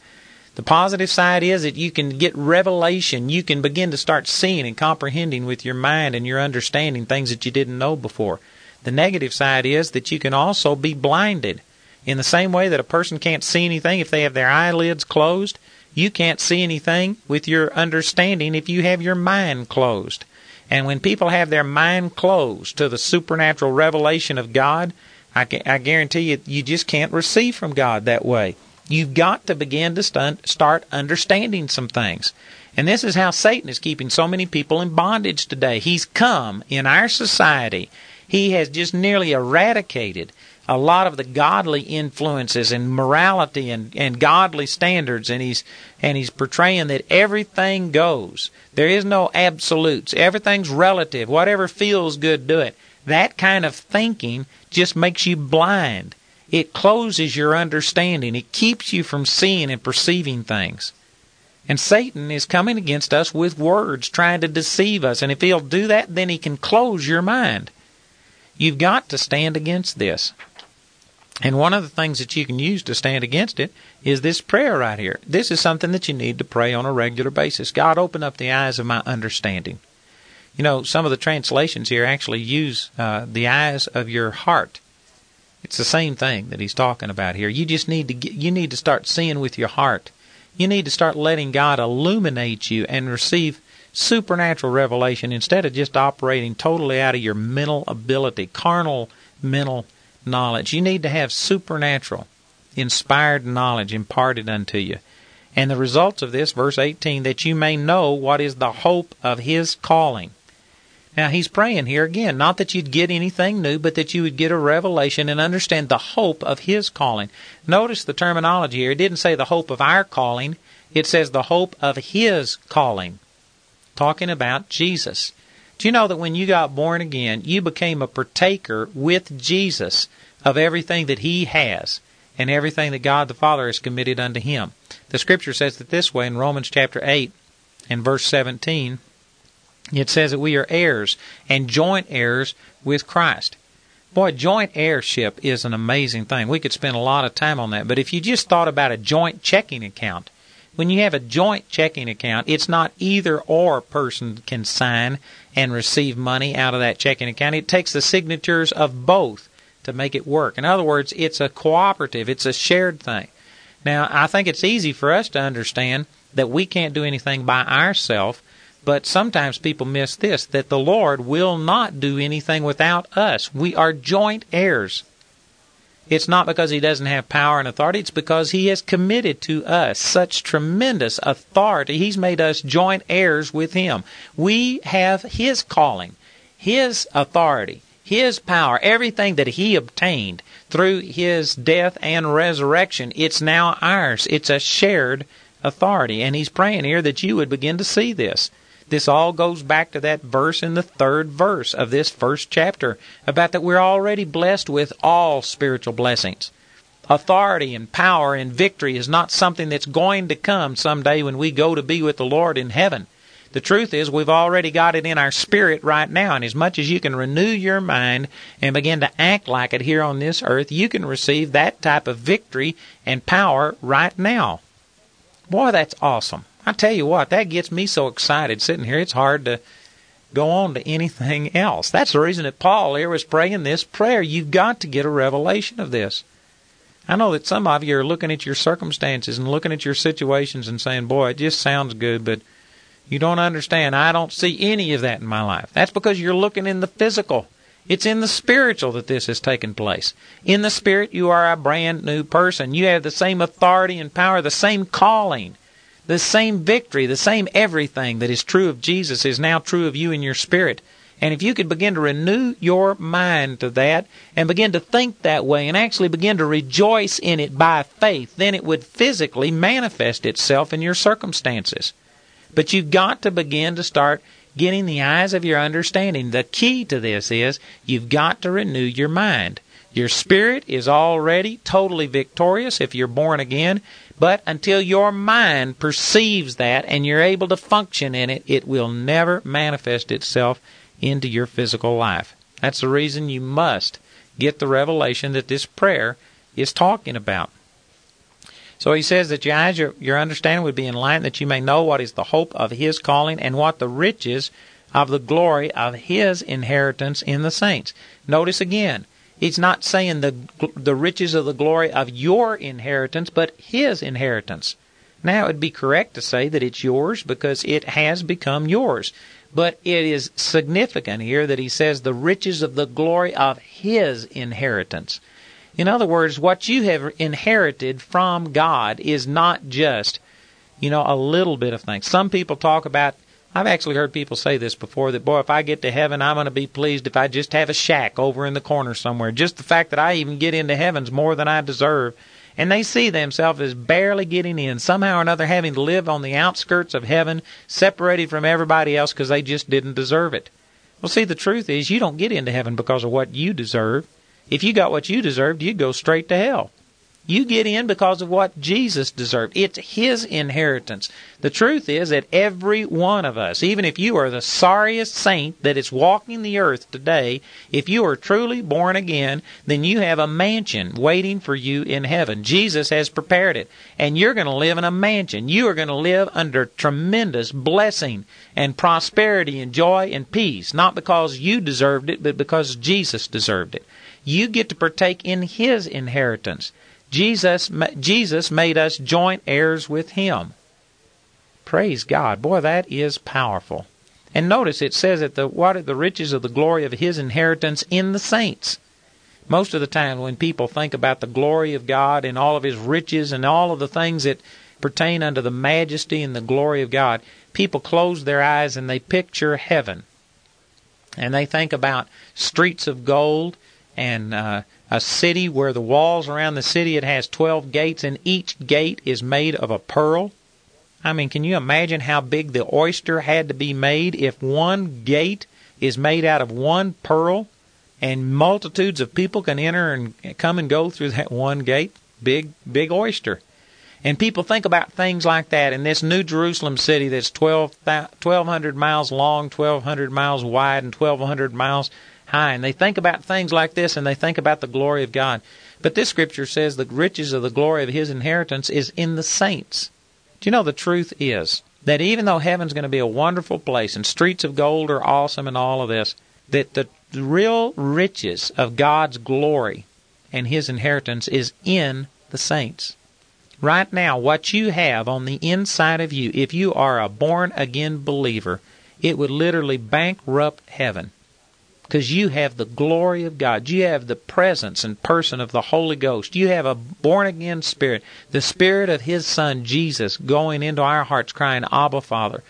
The positive side is that you can get revelation. You can begin to start seeing and comprehending with your mind and your understanding things that you didn't know before. The negative side is that you can also be blinded. In the same way that a person can't see anything if they have their eyelids closed, you can't see anything with your understanding if you have your mind closed. And when people have their mind closed to the supernatural revelation of God, I, I guarantee you, you just can't receive from God that way. You've got to begin to start understanding some things. And this is how Satan is keeping so many people in bondage today. He's come in our society. He has just nearly eradicated a lot of the godly influences and morality and, and godly standards and he's and he's portraying that everything goes. There is no absolutes. Everything's relative. Whatever feels good, do it. That kind of thinking just makes you blind. It closes your understanding. It keeps you from seeing and perceiving things. And Satan is coming against us with words, trying to deceive us. And if he'll do that, then he can close your mind. You've got to stand against this. And one of the things that you can use to stand against it is this prayer right here. This is something that you need to pray on a regular basis. God, open up the eyes of my understanding. You know, some of the translations here actually use uh, the eyes of your heart. It's the same thing that he's talking about here. You just need to get, you need to start seeing with your heart. You need to start letting God illuminate you and receive supernatural revelation instead of just operating totally out of your mental ability, carnal mental knowledge. You need to have supernatural, inspired knowledge imparted unto you. And the results of this, verse 18, that you may know what is the hope of his calling. Now he's praying here again, not that you'd get anything new, but that you would get a revelation and understand the hope of his calling. Notice the terminology here. It didn't say the hope of our calling, it says the hope of his calling. Talking about Jesus. Do you know that when you got born again, you became a partaker with Jesus of everything that he has and everything that God the Father has committed unto him? The scripture says it this way in Romans chapter 8 and verse 17 it says that we are heirs and joint heirs with Christ. Boy, joint heirship is an amazing thing. We could spend a lot of time on that. But if you just thought about a joint checking account, when you have a joint checking account, it's not either or person can sign and receive money out of that checking account. It takes the signatures of both to make it work. In other words, it's a cooperative, it's a shared thing. Now, I think it's easy for us to understand that we can't do anything by ourselves but sometimes people miss this that the Lord will not do anything without us. We are joint heirs. It's not because he doesn't have power and authority, it's because he has committed to us such tremendous authority. He's made us joint heirs with him. We have his calling, his authority, his power, everything that he obtained through his death and resurrection. It's now ours. It's a shared authority. And he's praying here that you would begin to see this. This all goes back to that verse in the third verse of this first chapter about that we're already blessed with all spiritual blessings. Authority and power and victory is not something that's going to come someday when we go to be with the Lord in heaven. The truth is, we've already got it in our spirit right now, and as much as you can renew your mind and begin to act like it here on this earth, you can receive that type of victory and power right now. Boy, that's awesome. I tell you what, that gets me so excited sitting here. It's hard to go on to anything else. That's the reason that Paul here was praying this prayer. You've got to get a revelation of this. I know that some of you are looking at your circumstances and looking at your situations and saying, boy, it just sounds good, but you don't understand. I don't see any of that in my life. That's because you're looking in the physical. It's in the spiritual that this has taken place. In the spirit, you are a brand new person. You have the same authority and power, the same calling. The same victory, the same everything that is true of Jesus is now true of you in your spirit. And if you could begin to renew your mind to that and begin to think that way and actually begin to rejoice in it by faith, then it would physically manifest itself in your circumstances. But you've got to begin to start getting the eyes of your understanding. The key to this is you've got to renew your mind. Your spirit is already totally victorious if you're born again, but until your mind perceives that and you're able to function in it, it will never manifest itself into your physical life. That's the reason you must get the revelation that this prayer is talking about. So he says that your eyes, your, your understanding would be enlightened, that you may know what is the hope of his calling and what the riches of the glory of his inheritance in the saints. Notice again, he's not saying the the riches of the glory of your inheritance, but his inheritance. Now, it'd be correct to say that it's yours because it has become yours. But it is significant here that he says the riches of the glory of his inheritance. In other words, what you have inherited from God is not just, you know, a little bit of things. Some people talk about I've actually heard people say this before that, boy, if I get to heaven, I'm going to be pleased if I just have a shack over in the corner somewhere. Just the fact that I even get into heaven's more than I deserve. And they see themselves as barely getting in, somehow or another having to live on the outskirts of heaven, separated from everybody else because they just didn't deserve it. Well, see, the truth is you don't get into heaven because of what you deserve. If you got what you deserved, you'd go straight to hell. You get in because of what Jesus deserved. It's His inheritance. The truth is that every one of us, even if you are the sorriest saint that is walking the earth today, if you are truly born again, then you have a mansion waiting for you in heaven. Jesus has prepared it. And you're going to live in a mansion. You are going to live under tremendous blessing and prosperity and joy and peace. Not because you deserved it, but because Jesus deserved it. You get to partake in His inheritance. Jesus, Jesus made us joint heirs with Him. Praise God. Boy, that is powerful. And notice it says that the what are the riches of the glory of his inheritance in the saints. Most of the time when people think about the glory of God and all of his riches and all of the things that pertain unto the majesty and the glory of God, people close their eyes and they picture heaven. And they think about streets of gold and uh, a city where the walls around the city it has 12 gates and each gate is made of a pearl. I mean, can you imagine how big the oyster had to be made if one gate is made out of one pearl and multitudes of people can enter and come and go through that one gate? Big, big oyster. And people think about things like that in this New Jerusalem city that's 12, 1,200 miles long, 1,200 miles wide, and 1,200 miles high. And they think about things like this and they think about the glory of God. But this scripture says the riches of the glory of his inheritance is in the saints. Do you know the truth is that even though heaven's going to be a wonderful place and streets of gold are awesome and all of this, that the real riches of God's glory and his inheritance is in the saints. Right now, what you have on the inside of you, if you are a born again believer, it would literally bankrupt heaven because you have the glory of God. You have the presence and person of the Holy Ghost. You have a born again spirit, the spirit of His Son Jesus going into our hearts crying, Abba, Father.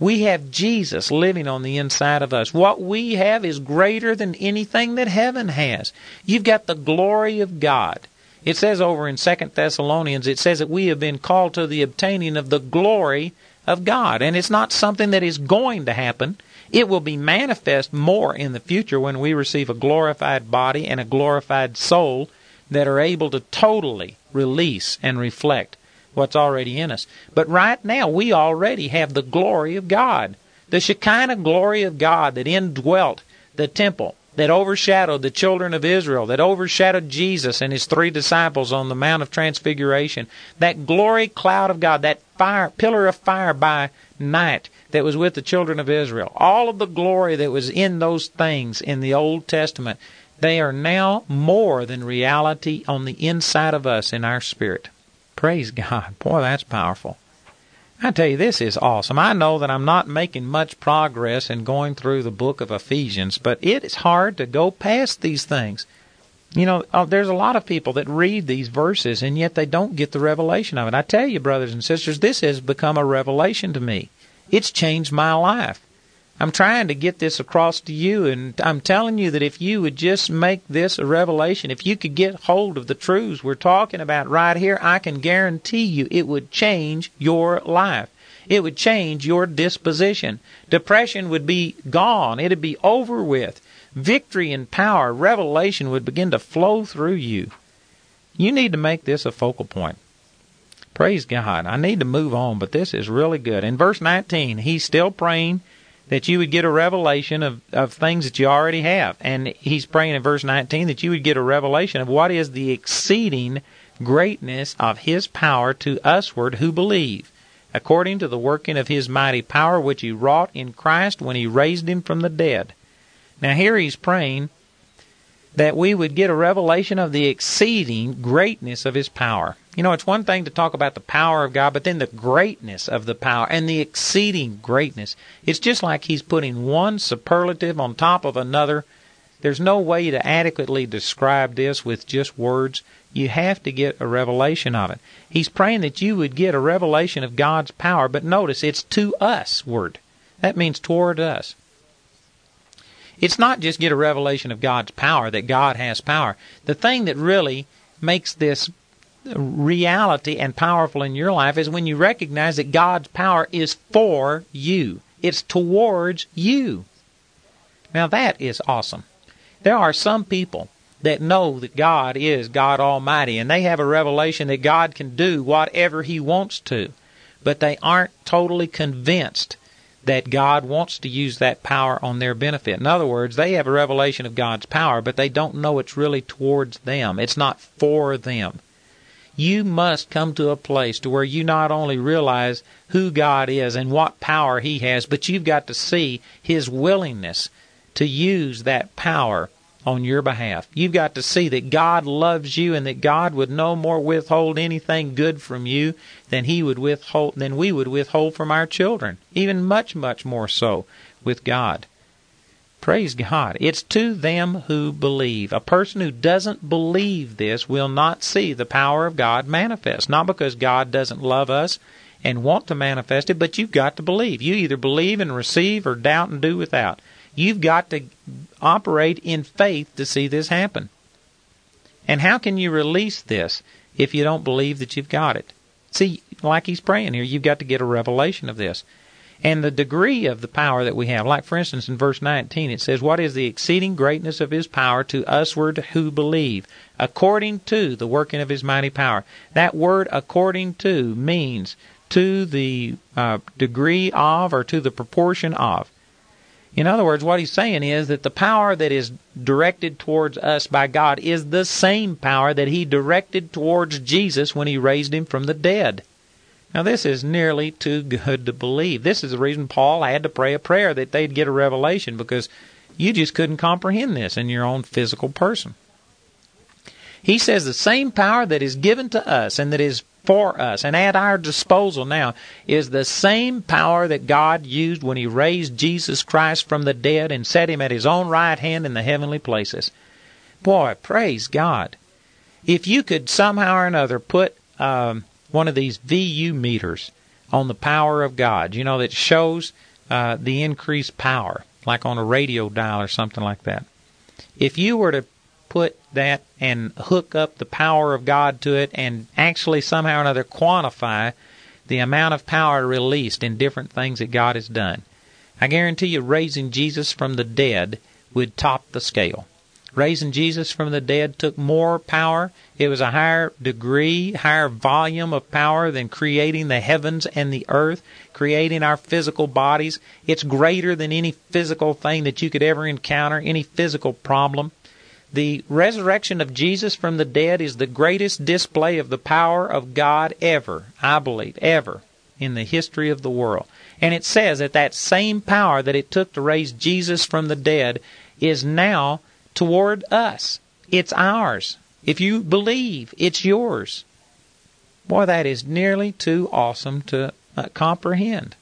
We have Jesus living on the inside of us. What we have is greater than anything that heaven has. You've got the glory of God. It says over in Second Thessalonians, it says that we have been called to the obtaining of the glory of God. And it's not something that is going to happen. It will be manifest more in the future when we receive a glorified body and a glorified soul that are able to totally release and reflect what's already in us. But right now, we already have the glory of God. The Shekinah glory of God that indwelt the temple, that overshadowed the children of Israel, that overshadowed Jesus and his three disciples on the Mount of Transfiguration. That glory cloud of God, that fire, pillar of fire by night that was with the children of Israel, all of the glory that was in those things in the Old Testament, they are now more than reality on the inside of us in our spirit. Praise God. Boy, that's powerful. I tell you, this is awesome. I know that I'm not making much progress in going through the book of Ephesians, but it is hard to go past these things. You know, uh, there's a lot of people that read these verses and yet they don't get the revelation of it. I tell you, brothers and sisters, this has become a revelation to me. It's changed my life. I'm trying to get this across to you, and I'm telling you that if you would just make this a revelation, if you could get hold of the truths we're talking about right here, I can guarantee you it would change your life. It would change your disposition. Depression would be gone. It'd be over with. Victory and power, revelation would begin to flow through you. You need to make this a focal point. Praise God. I need to move on, but this is really good. In verse 19, he's still praying that you would get a revelation of, of things that you already have. And he's praying in verse 19 that you would get a revelation of what is the exceeding greatness of his power to usward who believe, according to the working of his mighty power which he wrought in Christ when he raised him from the dead. Now here he's praying that we would get a revelation of the exceeding greatness of his power. You know, it's one thing to talk about the power of God, but then the greatness of the power and the exceeding greatness. It's just like he's putting one superlative on top of another. There's no way to adequately describe this with just words. You have to get a revelation of it. He's praying that you would get a revelation of God's power, but notice it's to usward. That means toward us. It's not just get a revelation of God's power, that God has power. The thing that really makes this reality and powerful in your life is when you recognize that God's power is for you. It's towards you. Now that is awesome. There are some people that know that God is God Almighty and they have a revelation that God can do whatever He wants to, but they aren't totally convinced that God wants to use that power on their benefit. In other words, they have a revelation of God's power, but they don't know it's really towards them. It's not for them. You must come to a place to where you not only realize who God is and what power He has, but you've got to see His willingness to use that power on your behalf. You've got to see that God loves you and that God would no more withhold anything good from you than he would withhold than we would withhold from our children. Even much, much more so with God. Praise God. It's to them who believe. A person who doesn't believe this will not see the power of God manifest. Not because God doesn't love us and want to manifest it, but you've got to believe. You either believe and receive or doubt and do without. You've got to operate in faith to see this happen. And how can you release this if you don't believe that you've got it? See, like he's praying here, you've got to get a revelation of this. And the degree of the power that we have, like for instance in verse 19, it says, What is the exceeding greatness of his power to usward who believe, according to the working of his mighty power? That word according to means to the uh, degree of or to the proportion of. In other words, what he's saying is that the power that is directed towards us by God is the same power that he directed towards Jesus when he raised him from the dead. Now, this is nearly too good to believe. This is the reason Paul had to pray a prayer that they'd get a revelation because you just couldn't comprehend this in your own physical person. He says the same power that is given to us and that is for us and at our disposal now is the same power that God used when He raised Jesus Christ from the dead and set Him at His own right hand in the heavenly places. Boy, praise God. If you could somehow or another put um, one of these VU meters on the power of God, you know, that shows uh, the increased power, like on a radio dial or something like that. If you were to put that and hook up the power of God to it and actually somehow or another quantify the amount of power released in different things that God has done. I guarantee you raising Jesus from the dead would top the scale. Raising Jesus from the dead took more power. It was a higher degree, higher volume of power than creating the heavens and the earth, creating our physical bodies. It's greater than any physical thing that you could ever encounter, any physical problem. The resurrection of Jesus from the dead is the greatest display of the power of God ever, I believe, ever in the history of the world. And it says that that same power that it took to raise Jesus from the dead is now toward us. It's ours. If you believe, it's yours. Boy, that is nearly too awesome to uh, comprehend.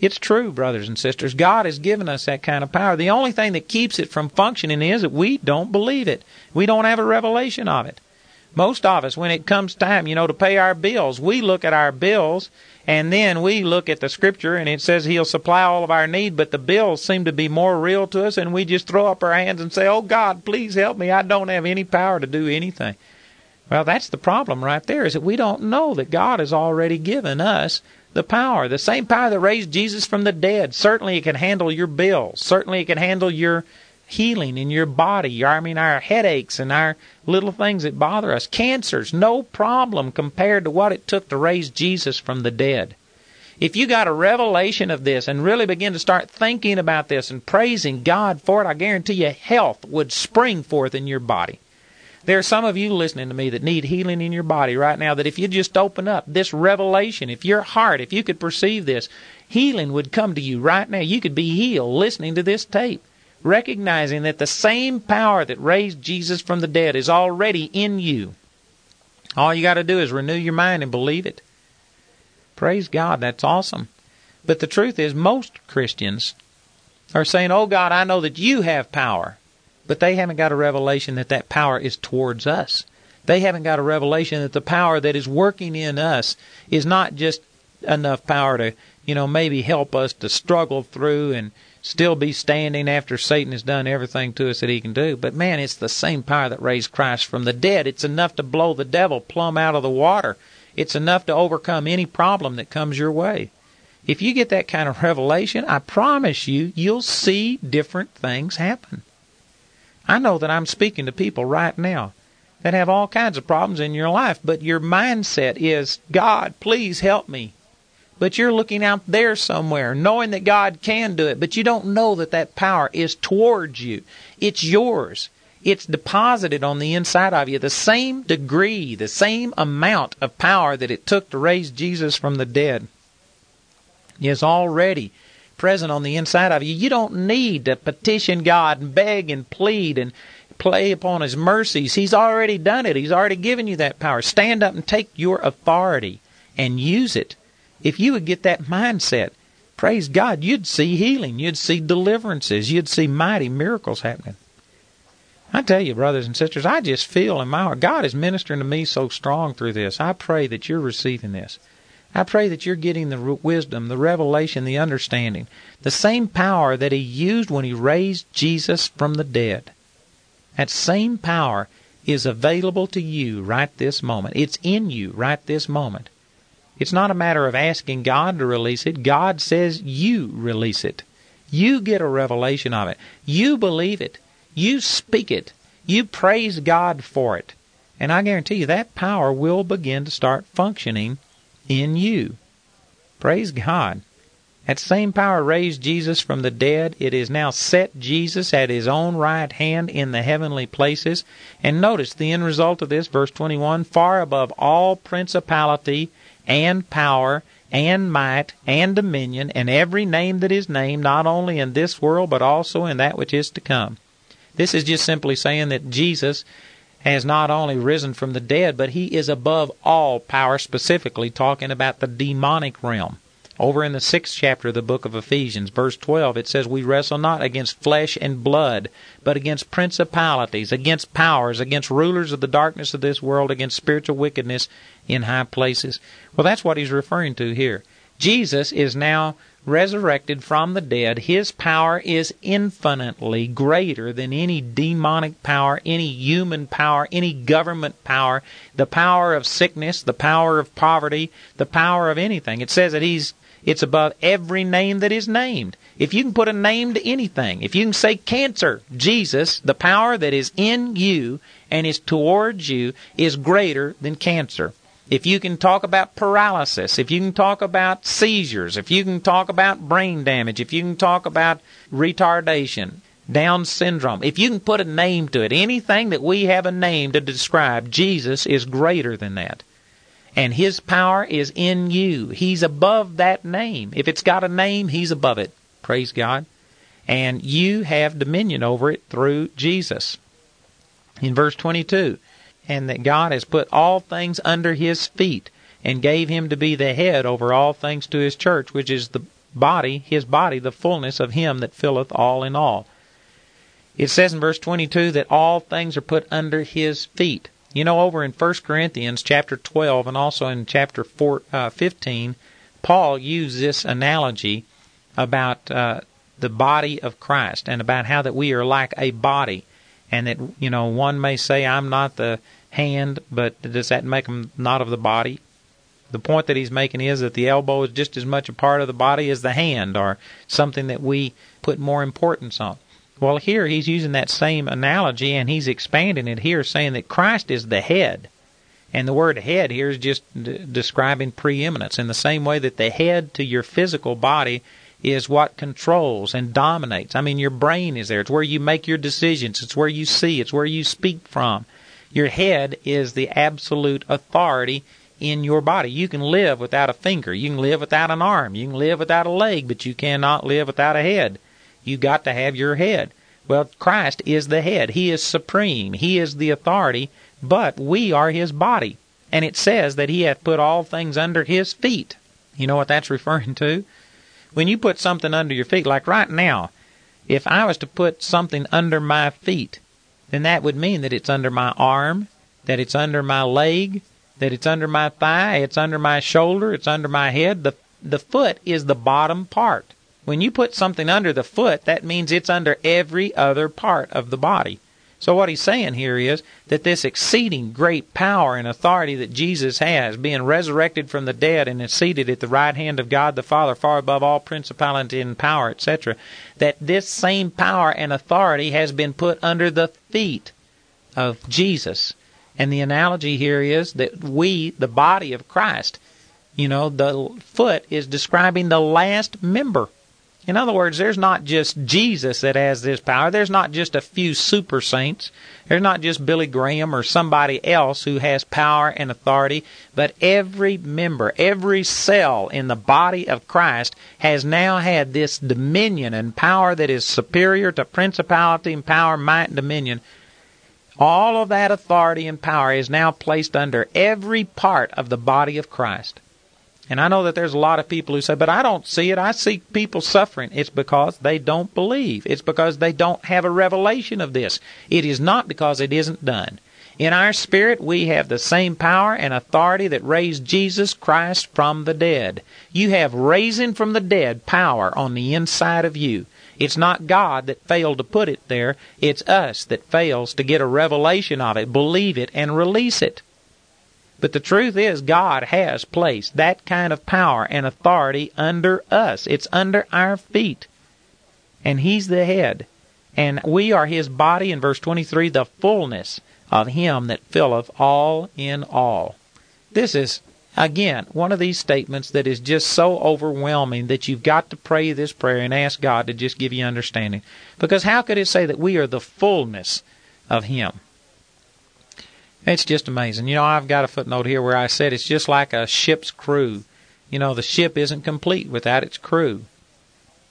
It's true, brothers and sisters. God has given us that kind of power. The only thing that keeps it from functioning is that we don't believe it. We don't have a revelation of it. Most of us, when it comes time, you know, to pay our bills, we look at our bills and then we look at the scripture and it says he'll supply all of our need, but the bills seem to be more real to us and we just throw up our hands and say, Oh God, please help me. I don't have any power to do anything. Well, that's the problem right there is that we don't know that God has already given us the power, the same power that raised Jesus from the dead. Certainly it can handle your bills. Certainly it can handle your healing in your body. I mean, our headaches and our little things that bother us. Cancers, no problem compared to what it took to raise Jesus from the dead. If you got a revelation of this and really begin to start thinking about this and praising God for it, I guarantee you health would spring forth in your body. There are some of you listening to me that need healing in your body right now that if you just open up this revelation, if your heart, if you could perceive this, healing would come to you right now. You could be healed listening to this tape, recognizing that the same power that raised Jesus from the dead is already in you. All you got to do is renew your mind and believe it. Praise God, that's awesome. But the truth is, most Christians are saying, Oh God, I know that you have power. But they haven't got a revelation that that power is towards us. They haven't got a revelation that the power that is working in us is not just enough power to, you know, maybe help us to struggle through and still be standing after Satan has done everything to us that he can do. But man, it's the same power that raised Christ from the dead. It's enough to blow the devil plumb out of the water. It's enough to overcome any problem that comes your way. If you get that kind of revelation, I promise you, you'll see different things happen. I know that I'm speaking to people right now that have all kinds of problems in your life, but your mindset is, God, please help me. But you're looking out there somewhere, knowing that God can do it, but you don't know that that power is towards you. It's yours. It's deposited on the inside of you. The same degree, the same amount of power that it took to raise Jesus from the dead is already present on the inside of you. You don't need to petition God and beg and plead and play upon His mercies. He's already done it. He's already given you that power. Stand up and take your authority and use it. If you would get that mindset, praise God, you'd see healing. You'd see deliverances. You'd see mighty miracles happening. I tell you, brothers and sisters, I just feel in my heart, God is ministering to me so strong through this. I pray that you're receiving this. I pray that you're getting the wisdom, the revelation, the understanding, the same power that He used when He raised Jesus from the dead. That same power is available to you right this moment. It's in you right this moment. It's not a matter of asking God to release it. God says you release it. You get a revelation of it. You believe it. You speak it. You praise God for it. And I guarantee you that power will begin to start functioning in you. Praise God. That same power raised Jesus from the dead. It is now set Jesus at his own right hand in the heavenly places. And notice the end result of this, verse 21 far above all principality and power and might and dominion and every name that is named, not only in this world but also in that which is to come. This is just simply saying that Jesus has not only risen from the dead, but he is above all power, specifically talking about the demonic realm. Over in the sixth chapter of the book of Ephesians, verse 12, it says, We wrestle not against flesh and blood, but against principalities, against powers, against rulers of the darkness of this world, against spiritual wickedness in high places. Well, that's what he's referring to here. Jesus is now resurrected from the dead, his power is infinitely greater than any demonic power, any human power, any government power, the power of sickness, the power of poverty, the power of anything. It says that he's it's above every name that is named. If you can put a name to anything, if you can say cancer, Jesus, the power that is in you and is towards you is greater than cancer if you can talk about paralysis, if you can talk about seizures, if you can talk about brain damage, if you can talk about retardation, Down syndrome, if you can put a name to it, anything that we have a name to describe, Jesus is greater than that. And His power is in you. He's above that name. If it's got a name, He's above it. Praise God. And you have dominion over it through Jesus. In verse 22, and that God has put all things under his feet and gave him to be the head over all things to his church, which is the body, his body, the fullness of him that filleth all in all. It says in verse 22 that all things are put under his feet. You know, over in 1 Corinthians chapter 12 and also in chapter 4, uh, 15, Paul used this analogy about uh, the body of Christ and about how that we are like a body and that, you know, one may say, I'm not the hand, but does that make him not of the body? The point that he's making is that the elbow is just as much a part of the body as the hand, or something that we put more importance on. Well, here he's using that same analogy and he's expanding it here, saying that Christ is the head. And the word head here is just d- describing preeminence in the same way that the head to your physical body is what controls and dominates. I mean, your brain is there. It's where you make your decisions. It's where you see. It's where you speak from. Your head is the absolute authority in your body. You can live without a finger. You can live without an arm. You can live without a leg, but you cannot live without a head. You got to have your head. Well, Christ is the head. He is supreme. He is the authority, but we are his body. And it says that he hath put all things under his feet. You know what that's referring to? When you put something under your feet, like right now, if I was to put something under my feet, then that would mean that it's under my arm, that it's under my leg, that it's under my thigh, it's under my shoulder, it's under my head. The the foot is the bottom part. When you put something under the foot, that means it's under every other part of the body. So what he's saying here is that this exceeding great power and authority that Jesus has, being resurrected from the dead and is seated at the right hand of God the Father, far above all principality and power, etc., that this same power and authority has been put under the feet of Jesus. And the analogy here is that we, the body of Christ, you know, the foot is describing the last member in other words, there's not just Jesus that has this power. There's not just a few super saints. There's not just Billy Graham or somebody else who has power and authority, but every member, every cell in the body of Christ has now had this dominion and power that is superior to principality and power, might, and dominion. All of that authority and power is now placed under every part of the body of Christ. And I know that there's a lot of people who say, but I don't see it. I see people suffering. It's because they don't believe. It's because they don't have a revelation of this. It is not because it isn't done. In our spirit, we have the same power and authority that raised Jesus Christ from the dead. You have raising from the dead power on the inside of you. It's not God that failed to put it there. It's us that fails to get a revelation of it, believe it, and release it. But the truth is, God has placed that kind of power and authority under us. It's under our feet. And He's the head. And we are His body, in verse 23, the fullness of Him that filleth all in all. This is, again, one of these statements that is just so overwhelming that you've got to pray this prayer and ask God to just give you understanding. Because how could it say that we are the fullness of Him? It's just amazing. You know, I've got a footnote here where I said it's just like a ship's crew. You know, the ship isn't complete without its crew.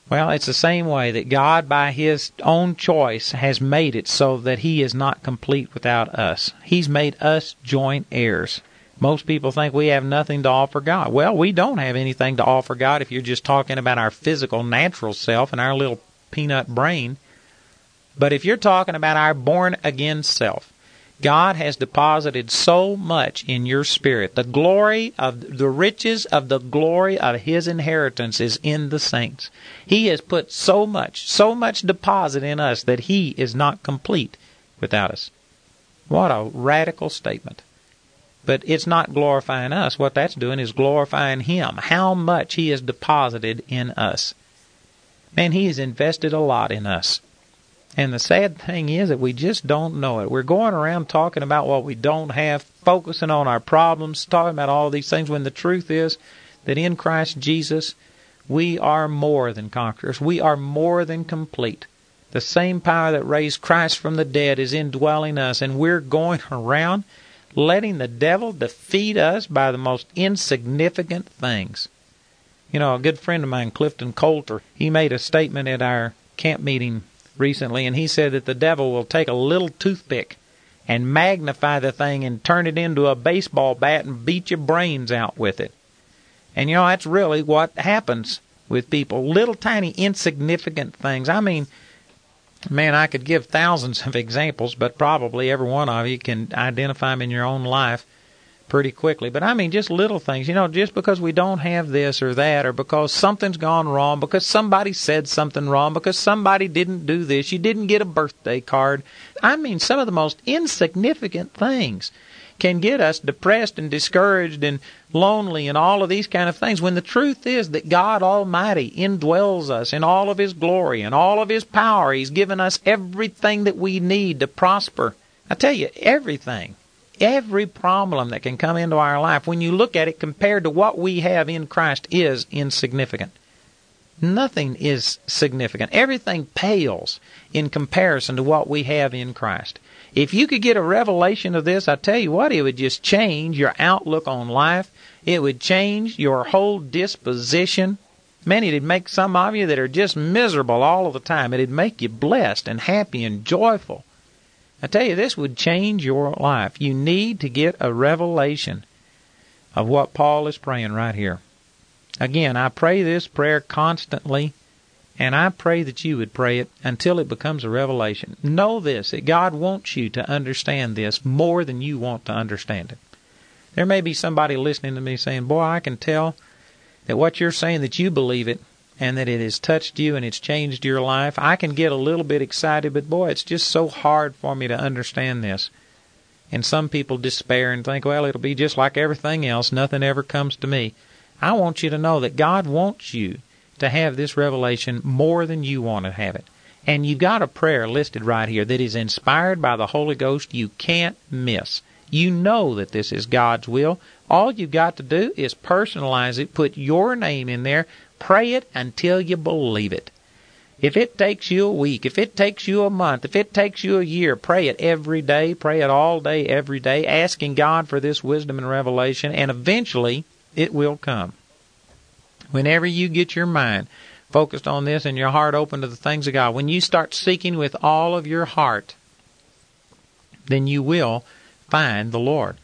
Well, it's the same way that God, by His own choice, has made it so that He is not complete without us. He's made us joint heirs. Most people think we have nothing to offer God. Well, we don't have anything to offer God if you're just talking about our physical, natural self and our little peanut brain. But if you're talking about our born again self, God has deposited so much in your spirit. The glory of the riches of the glory of His inheritance is in the saints. He has put so much, so much deposit in us that He is not complete without us. What a radical statement. But it's not glorifying us. What that's doing is glorifying Him. How much He has deposited in us. Man, He has invested a lot in us. And the sad thing is that we just don't know it. We're going around talking about what we don't have, focusing on our problems, talking about all these things, when the truth is that in Christ Jesus, we are more than conquerors. We are more than complete. The same power that raised Christ from the dead is indwelling us, and we're going around letting the devil defeat us by the most insignificant things. You know, a good friend of mine, Clifton Coulter, he made a statement at our camp meeting recently, and he said that the devil will take a little toothpick and magnify the thing and turn it into a baseball bat and beat your brains out with it. And you know, that's really what happens with people. Little tiny insignificant things. I mean, man, I could give thousands of examples, but probably every one of you can identify them in your own life pretty quickly. But I mean, just little things, you know, just because we don't have this or that, or because something's gone wrong, because somebody said something wrong, because somebody didn't do this, you didn't get a birthday card. I mean, some of the most insignificant things can get us depressed and discouraged and lonely and all of these kind of things when the truth is that God Almighty indwells us in all of His glory and all of His power. He's given us everything that we need to prosper. I tell you, everything Every problem that can come into our life, when you look at it compared to what we have in Christ, is insignificant. Nothing is significant. Everything pales in comparison to what we have in Christ. If you could get a revelation of this, I tell you what, it would just change your outlook on life. It would change your whole disposition. Man, it'd make some of you that are just miserable all of the time. It'd make you blessed and happy and joyful. I tell you, this would change your life. You need to get a revelation of what Paul is praying right here. Again, I pray this prayer constantly, and I pray that you would pray it until it becomes a revelation. Know this, that God wants you to understand this more than you want to understand it. There may be somebody listening to me saying, Boy, I can tell that what you're saying that you believe it and that it has touched you and it's changed your life. I can get a little bit excited, but boy, it's just so hard for me to understand this. And some people despair and think, well, it'll be just like everything else. Nothing ever comes to me. I want you to know that God wants you to have this revelation more than you want to have it. And you've got a prayer listed right here that is inspired by the Holy Ghost you can't miss. You know that this is God's will. All you've got to do is personalize it, put your name in there, pray it until you believe it. If it takes you a week, if it takes you a month, if it takes you a year, pray it every day, pray it all day, every day, asking God for this wisdom and revelation, and eventually it will come. Whenever you get your mind focused on this and your heart open to the things of God, when you start seeking with all of your heart, then you will find the Lord.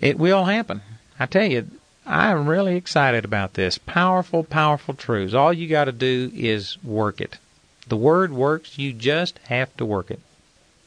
It will happen. I tell you, I'm really excited about this. Powerful, powerful truths. All you got to do is work it. The Word works, you just have to work it.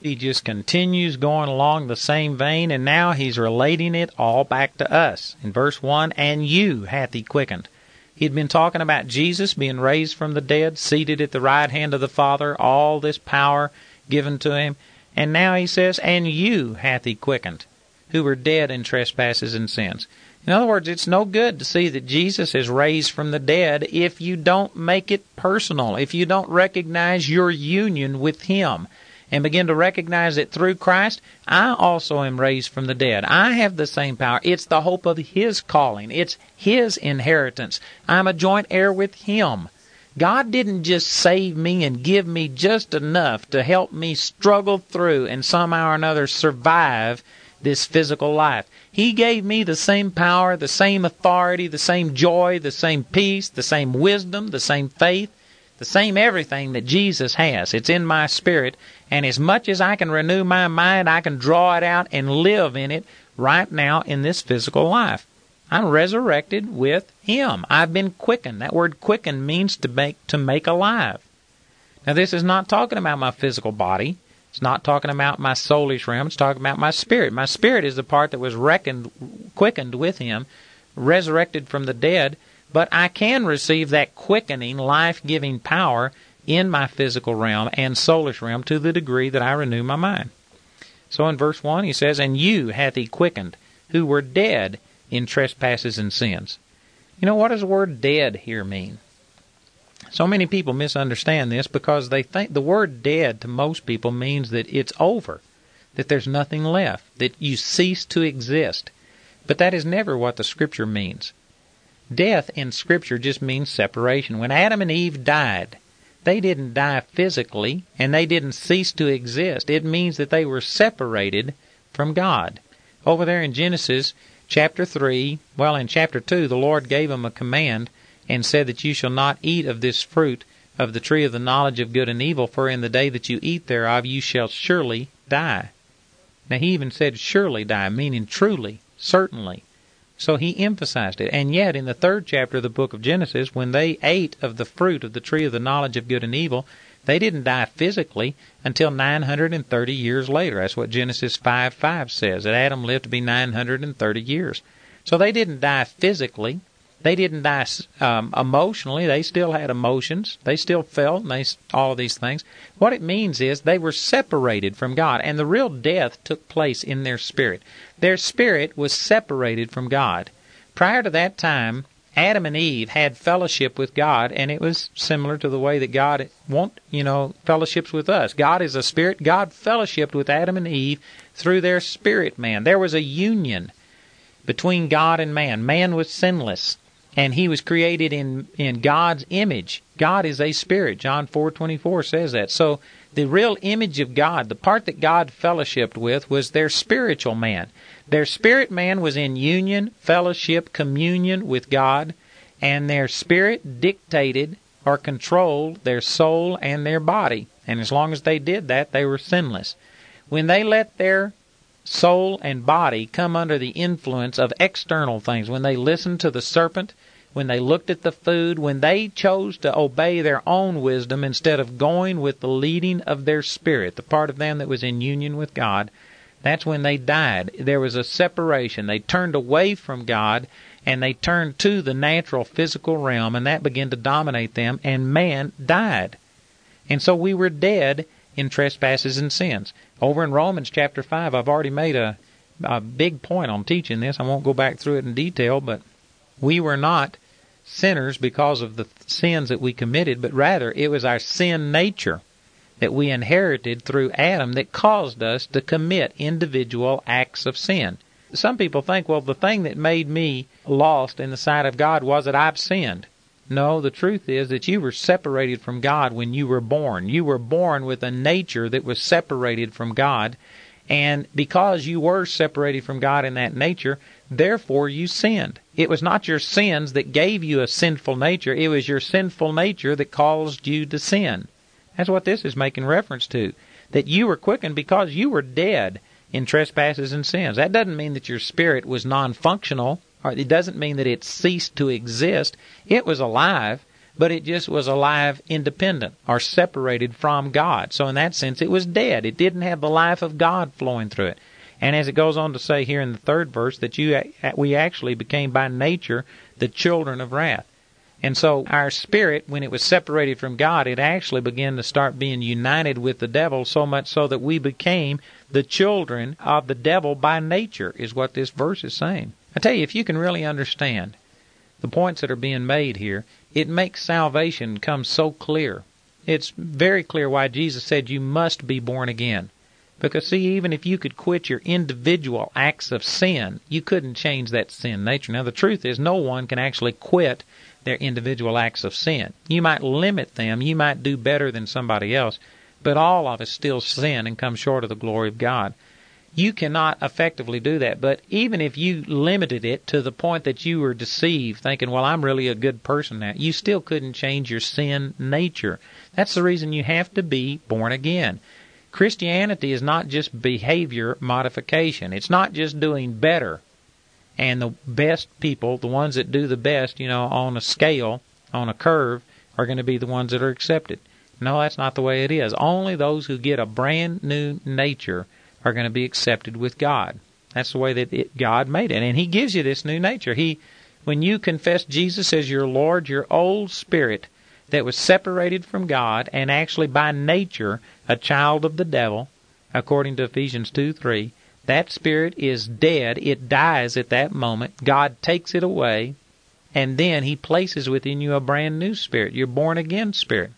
He just continues going along the same vein, and now he's relating it all back to us. In verse 1, and you hath he quickened. He'd been talking about Jesus being raised from the dead, seated at the right hand of the Father, all this power given to him. And now he says, and you hath he quickened who were dead in trespasses and sins. In other words, it's no good to see that Jesus is raised from the dead if you don't make it personal, if you don't recognize your union with Him and begin to recognize that through Christ, I also am raised from the dead. I have the same power. It's the hope of His calling. It's His inheritance. I'm a joint heir with Him. God didn't just save me and give me just enough to help me struggle through and somehow or another survive this physical life. He gave me the same power, the same authority, the same joy, the same peace, the same wisdom, the same faith, the same everything that Jesus has. It's in my spirit, and as much as I can renew my mind, I can draw it out and live in it right now in this physical life. I'm resurrected with Him. I've been quickened. That word quickened means to make to make alive. Now this is not talking about my physical body. It's not talking about my soulish realm. It's talking about my spirit. My spirit is the part that was reckoned, quickened with Him, resurrected from the dead. But I can receive that quickening, life-giving power in my physical realm and soulish realm to the degree that I renew my mind. So in verse 1 he says, And you hath he quickened, who were dead in trespasses and sins. You know, what does the word dead here mean? So many people misunderstand this because they think the word dead to most people means that it's over, that there's nothing left, that you cease to exist. But that is never what the scripture means. Death in scripture just means separation. When Adam and Eve died, they didn't die physically and they didn't cease to exist. It means that they were separated from God. Over there in Genesis chapter 3, well, in chapter 2, the Lord gave them a command and said that you shall not eat of this fruit of the tree of the knowledge of good and evil, for in the day that you eat thereof you shall surely die. Now he even said surely die, meaning truly, certainly. So he emphasized it. And yet in the third chapter of the book of Genesis, when they ate of the fruit of the tree of the knowledge of good and evil, they didn't die physically until 930 years later. That's what Genesis 5 5 says, that Adam lived to be 930 years. So they didn't die physically they didn't die um, emotionally. They still had emotions. They still felt and they, all of these things. What it means is they were separated from God, and the real death took place in their spirit. Their spirit was separated from God. Prior to that time, Adam and Eve had fellowship with God, and it was similar to the way that God want, you know, fellowships with us. God is a spirit. God fellowshipped with Adam and Eve through their spirit man. There was a union between God and man. Man was sinless, and he was created in in God's image. God is a spirit. John 4:24 says that. So the real image of God, the part that God fellowshipped with was their spiritual man. Their spirit man was in union, fellowship, communion with God, and their spirit dictated or controlled their soul and their body. And as long as they did that, they were sinless. When they let their soul and body come under the influence of external things, when they listened to the serpent, when they looked at the food, when they chose to obey their own wisdom instead of going with the leading of their spirit, the part of them that was in union with God, that's when they died. There was a separation. They turned away from God and they turned to the natural physical realm, and that began to dominate them, and man died. And so we were dead in trespasses and sins. Over in Romans chapter 5, I've already made a, a big point on teaching this. I won't go back through it in detail, but we were not sinners because of the sins that we committed, but rather it was our sin nature that we inherited through Adam that caused us to commit individual acts of sin. Some people think, well, the thing that made me lost in the sight of God was that I've sinned. No, the truth is that you were separated from God when you were born. You were born with a nature that was separated from God. And because you were separated from God in that nature, therefore you sinned. It was not your sins that gave you a sinful nature, it was your sinful nature that caused you to sin. That's what this is making reference to. That you were quickened because you were dead in trespasses and sins. That doesn't mean that your spirit was non functional, or it doesn't mean that it ceased to exist. It was alive, but it just was alive independent or separated from God. So, in that sense, it was dead. It didn't have the life of God flowing through it. And as it goes on to say here in the third verse, that you we actually became by nature the children of wrath. And so our spirit, when it was separated from God, it actually began to start being united with the devil so much so that we became the children of the devil by nature, is what this verse is saying. I tell you, if you can really understand the points that are being made here, it makes salvation come so clear. It's very clear why Jesus said you must be born again. Because, see, even if you could quit your individual acts of sin, you couldn't change that sin nature. Now, the truth is, no one can actually quit their individual acts of sin. You might limit them, you might do better than somebody else, but all of us still sin and come short of the glory of God. You cannot effectively do that, but even if you limited it to the point that you were deceived, thinking, well, I'm really a good person now, you still couldn't change your sin nature. That's the reason you have to be born again. Christianity is not just behavior modification. It's not just doing better and the best people, the ones that do the best, you know, on a scale, on a curve, are going to be the ones that are accepted. No, that's not the way it is. Only those who get a brand new nature are going to be accepted with God. That's the way that it, God made it, and He gives you this new nature. He, when you confess Jesus as your Lord, your old spirit that was separated from God and actually by nature a child of the devil, according to Ephesians two three, that spirit is dead. It dies at that moment. God takes it away, and then He places within you a brand new spirit. You're born again spirit.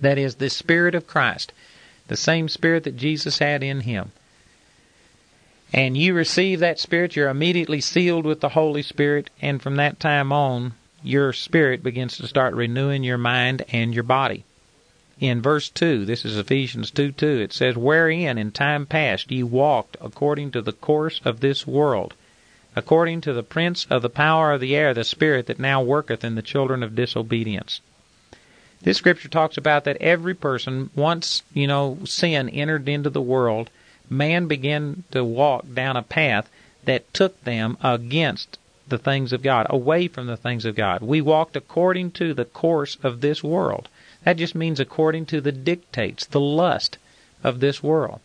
That is the Spirit of Christ, the same Spirit that Jesus had in Him. And you receive that Spirit, you're immediately sealed with the Holy Spirit, and from that time on, your spirit begins to start renewing your mind and your body in verse 2, this is Ephesians 2 2, it says, Wherein in time past ye walked according to the course of this world, according to the prince of the power of the air, the spirit that now worketh in the children of disobedience. This scripture talks about that every person, once, you know, sin entered into the world, man began to walk down a path that took them against the things of God, away from the things of God. We walked according to the course of this world. That just means according to the dictates, the lust of this world.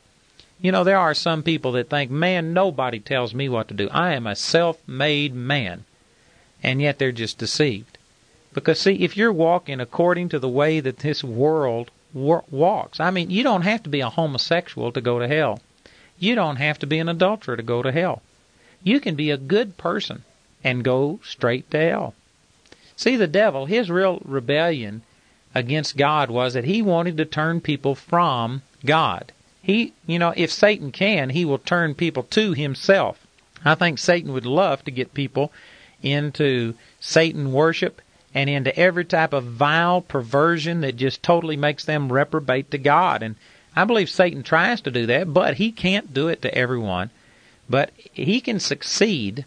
You know, there are some people that think, man, nobody tells me what to do. I am a self made man. And yet they're just deceived. Because, see, if you're walking according to the way that this world walks, I mean, you don't have to be a homosexual to go to hell. You don't have to be an adulterer to go to hell. You can be a good person and go straight to hell. See, the devil, his real rebellion against God was that he wanted to turn people from God. He, you know, if Satan can, he will turn people to himself. I think Satan would love to get people into Satan worship and into every type of vile perversion that just totally makes them reprobate to God. And I believe Satan tries to do that, but he can't do it to everyone. But he can succeed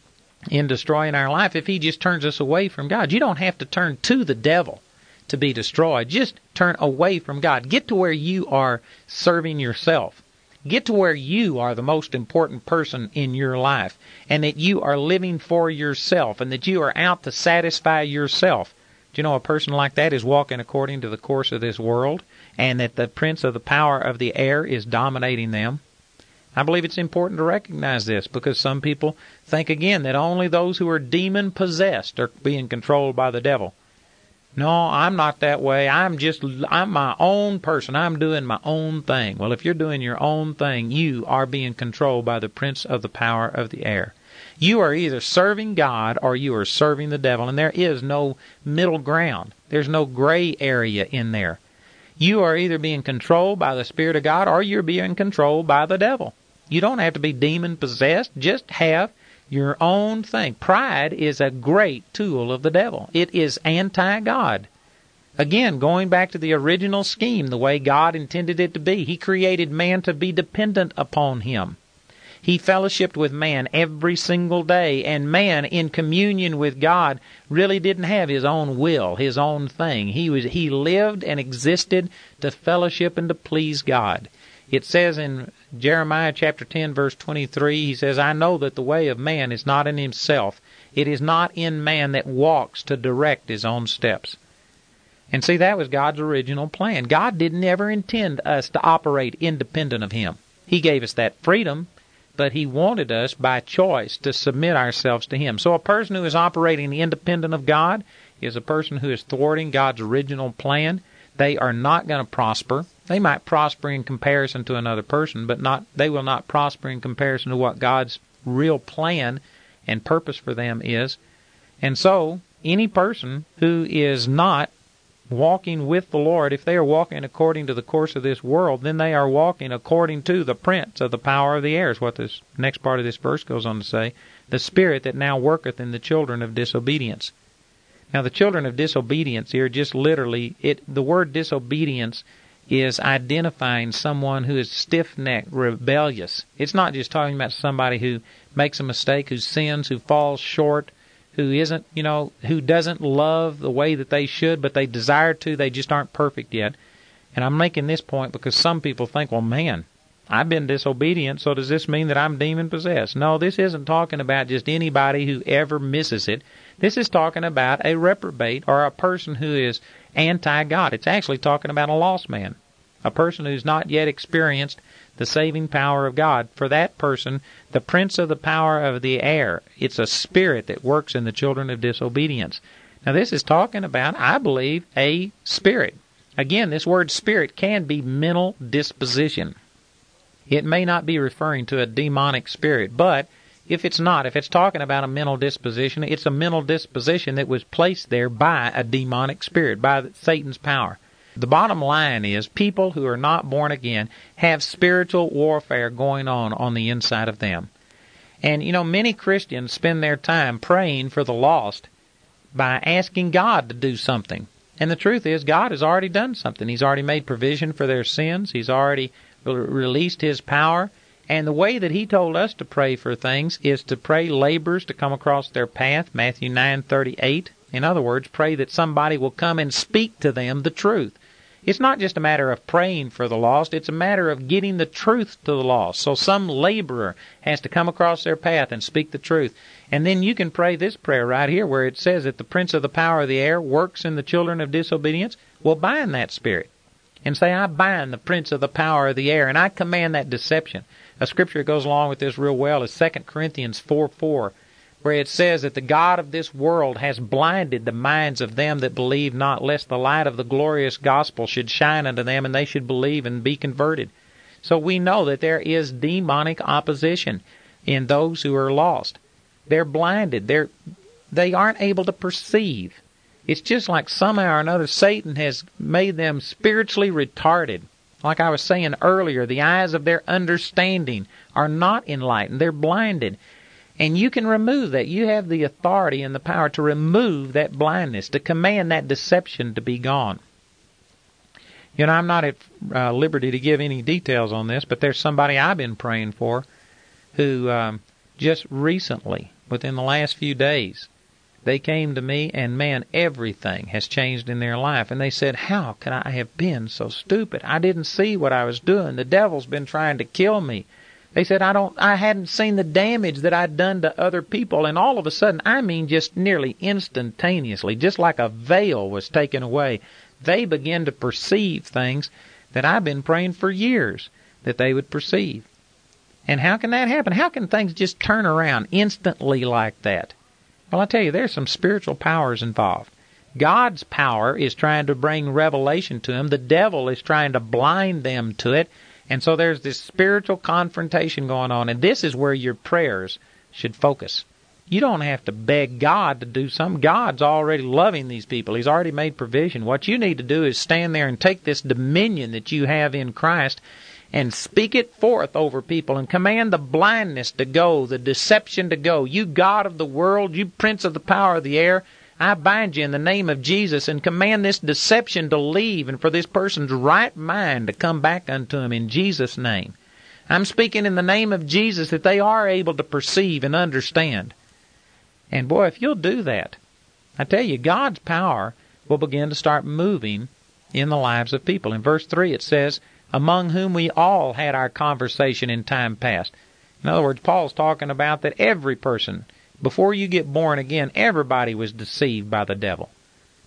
in destroying our life if he just turns us away from God. You don't have to turn to the devil to be destroyed. Just turn away from God. Get to where you are serving yourself. Get to where you are the most important person in your life and that you are living for yourself and that you are out to satisfy yourself. You know a person like that is walking according to the course of this world and that the prince of the power of the air is dominating them? I believe it's important to recognize this because some people think again that only those who are demon possessed are being controlled by the devil. No, I'm not that way. I'm just, I'm my own person. I'm doing my own thing. Well, if you're doing your own thing, you are being controlled by the prince of the power of the air. You are either serving God or you are serving the devil, and there is no middle ground. There's no gray area in there. You are either being controlled by the Spirit of God or you're being controlled by the devil. You don't have to be demon possessed. Just have your own thing. Pride is a great tool of the devil. It is anti-God. Again, going back to the original scheme, the way God intended it to be, He created man to be dependent upon Him. He fellowshipped with man every single day, and man, in communion with God, really didn't have his own will, his own thing. He was he lived and existed to fellowship and to please God. It says in Jeremiah chapter 10 verse 23, he says, I know that the way of man is not in himself. It is not in man that walks to direct his own steps. And see, that was God's original plan. God didn't ever intend us to operate independent of Him. He gave us that freedom, but He wanted us by choice to submit ourselves to Him. So a person who is operating independent of God is a person who is thwarting God's original plan. They are not going to prosper. They might prosper in comparison to another person, but not they will not prosper in comparison to what God's real plan and purpose for them is. And so, any person who is not walking with the Lord, if they are walking according to the course of this world, then they are walking according to the prince of the power of the air, is what this next part of this verse goes on to say. The spirit that now worketh in the children of disobedience. Now the children of disobedience here just literally it the word disobedience is identifying someone who is stiff-necked, rebellious. It's not just talking about somebody who makes a mistake, who sins, who falls short, who isn't, you know, who doesn't love the way that they should, but they desire to, they just aren't perfect yet. And I'm making this point because some people think, well, man, I've been disobedient, so does this mean that I'm demon possessed? No, this isn't talking about just anybody who ever misses it. This is talking about a reprobate or a person who is anti God. It's actually talking about a lost man, a person who's not yet experienced the saving power of God. For that person, the prince of the power of the air, it's a spirit that works in the children of disobedience. Now, this is talking about, I believe, a spirit. Again, this word spirit can be mental disposition. It may not be referring to a demonic spirit, but if it's not, if it's talking about a mental disposition, it's a mental disposition that was placed there by a demonic spirit, by Satan's power. The bottom line is people who are not born again have spiritual warfare going on on the inside of them. And you know, many Christians spend their time praying for the lost by asking God to do something. And the truth is, God has already done something. He's already made provision for their sins. He's already released His power. And the way that he told us to pray for things is to pray labors to come across their path, Matthew 9:38. In other words, pray that somebody will come and speak to them the truth. It's not just a matter of praying for the lost, it's a matter of getting the truth to the lost. So some laborer has to come across their path and speak the truth. And then you can pray this prayer right here where it says that the prince of the power of the air works in the children of disobedience. Well, bind that spirit and say, I bind the prince of the power of the air and I command that deception. A scripture that goes along with this real well is 2 Corinthians 4 4, where it says that the God of this world has blinded the minds of them that believe not, lest the light of the glorious gospel should shine unto them and they should believe and be converted. So we know that there is demonic opposition in those who are lost. They're blinded. They're they aren't able to perceive. It's just like somehow or another Satan has made them spiritually retarded. Like I was saying earlier, the eyes of their understanding are not enlightened. They're blinded. And you can remove that. You have the authority and the power to remove that blindness, to command that deception to be gone. You know, I'm not at uh, liberty to give any details on this, but there's somebody I've been praying for who um, just recently, within the last few days, they came to me and man, everything has changed in their life. And they said, How could I have been so stupid? I didn't see what I was doing. The devil's been trying to kill me. They said I don't I hadn't seen the damage that I'd done to other people and all of a sudden I mean just nearly instantaneously just like a veil was taken away they begin to perceive things that I've been praying for years that they would perceive. And how can that happen? How can things just turn around instantly like that? Well, I tell you, there's some spiritual powers involved. God's power is trying to bring revelation to them. The devil is trying to blind them to it. And so there's this spiritual confrontation going on, and this is where your prayers should focus. You don't have to beg God to do something. God's already loving these people. He's already made provision. What you need to do is stand there and take this dominion that you have in Christ and speak it forth over people and command the blindness to go, the deception to go. You God of the world, you prince of the power of the air, I bind you in the name of Jesus and command this deception to leave and for this person's right mind to come back unto him in Jesus' name. I'm speaking in the name of Jesus that they are able to perceive and understand. And boy, if you'll do that, I tell you, God's power will begin to start moving in the lives of people. In verse 3 it says, among whom we all had our conversation in time past. In other words, Paul's talking about that every person before you get born again, everybody was deceived by the devil.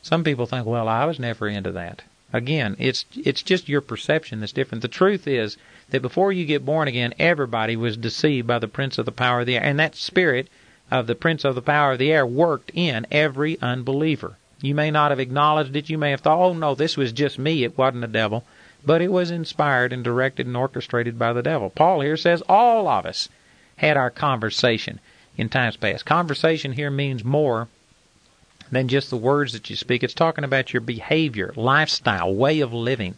Some people think, well, I was never into that. Again, it's it's just your perception that's different. The truth is that before you get born again, everybody was deceived by the prince of the power of the air, and that spirit of the prince of the power of the air worked in every unbeliever. You may not have acknowledged it. You may have thought, oh no, this was just me. It wasn't the devil. But it was inspired and directed and orchestrated by the devil. Paul here says all of us had our conversation in times past. Conversation here means more than just the words that you speak. It's talking about your behavior, lifestyle, way of living.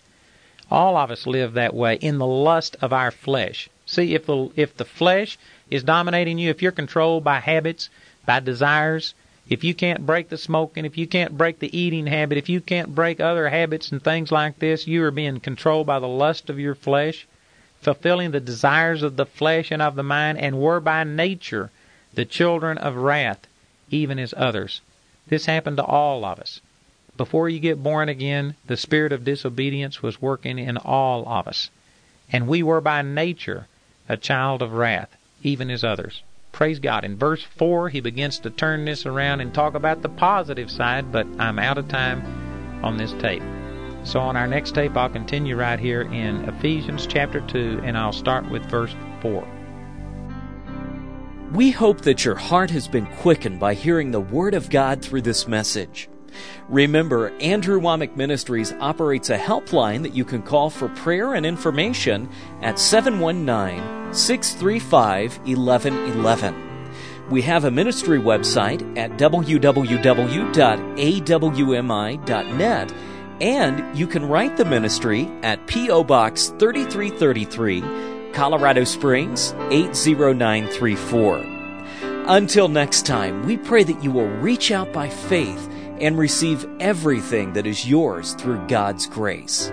All of us live that way in the lust of our flesh. See, if the if the flesh is dominating you, if you're controlled by habits, by desires, if you can't break the smoking, if you can't break the eating habit, if you can't break other habits and things like this, you are being controlled by the lust of your flesh, fulfilling the desires of the flesh and of the mind, and were by nature the children of wrath, even as others. This happened to all of us. Before you get born again, the spirit of disobedience was working in all of us. And we were by nature a child of wrath, even as others. Praise God. In verse 4, he begins to turn this around and talk about the positive side, but I'm out of time on this tape. So on our next tape, I'll continue right here in Ephesians chapter 2, and I'll start with verse 4. We hope that your heart has been quickened by hearing the Word of God through this message. Remember, Andrew Wommack Ministries operates a helpline that you can call for prayer and information at 719 635 1111. We have a ministry website at www.awmi.net, and you can write the ministry at P.O. Box 3333. Colorado Springs 80934. Until next time, we pray that you will reach out by faith and receive everything that is yours through God's grace.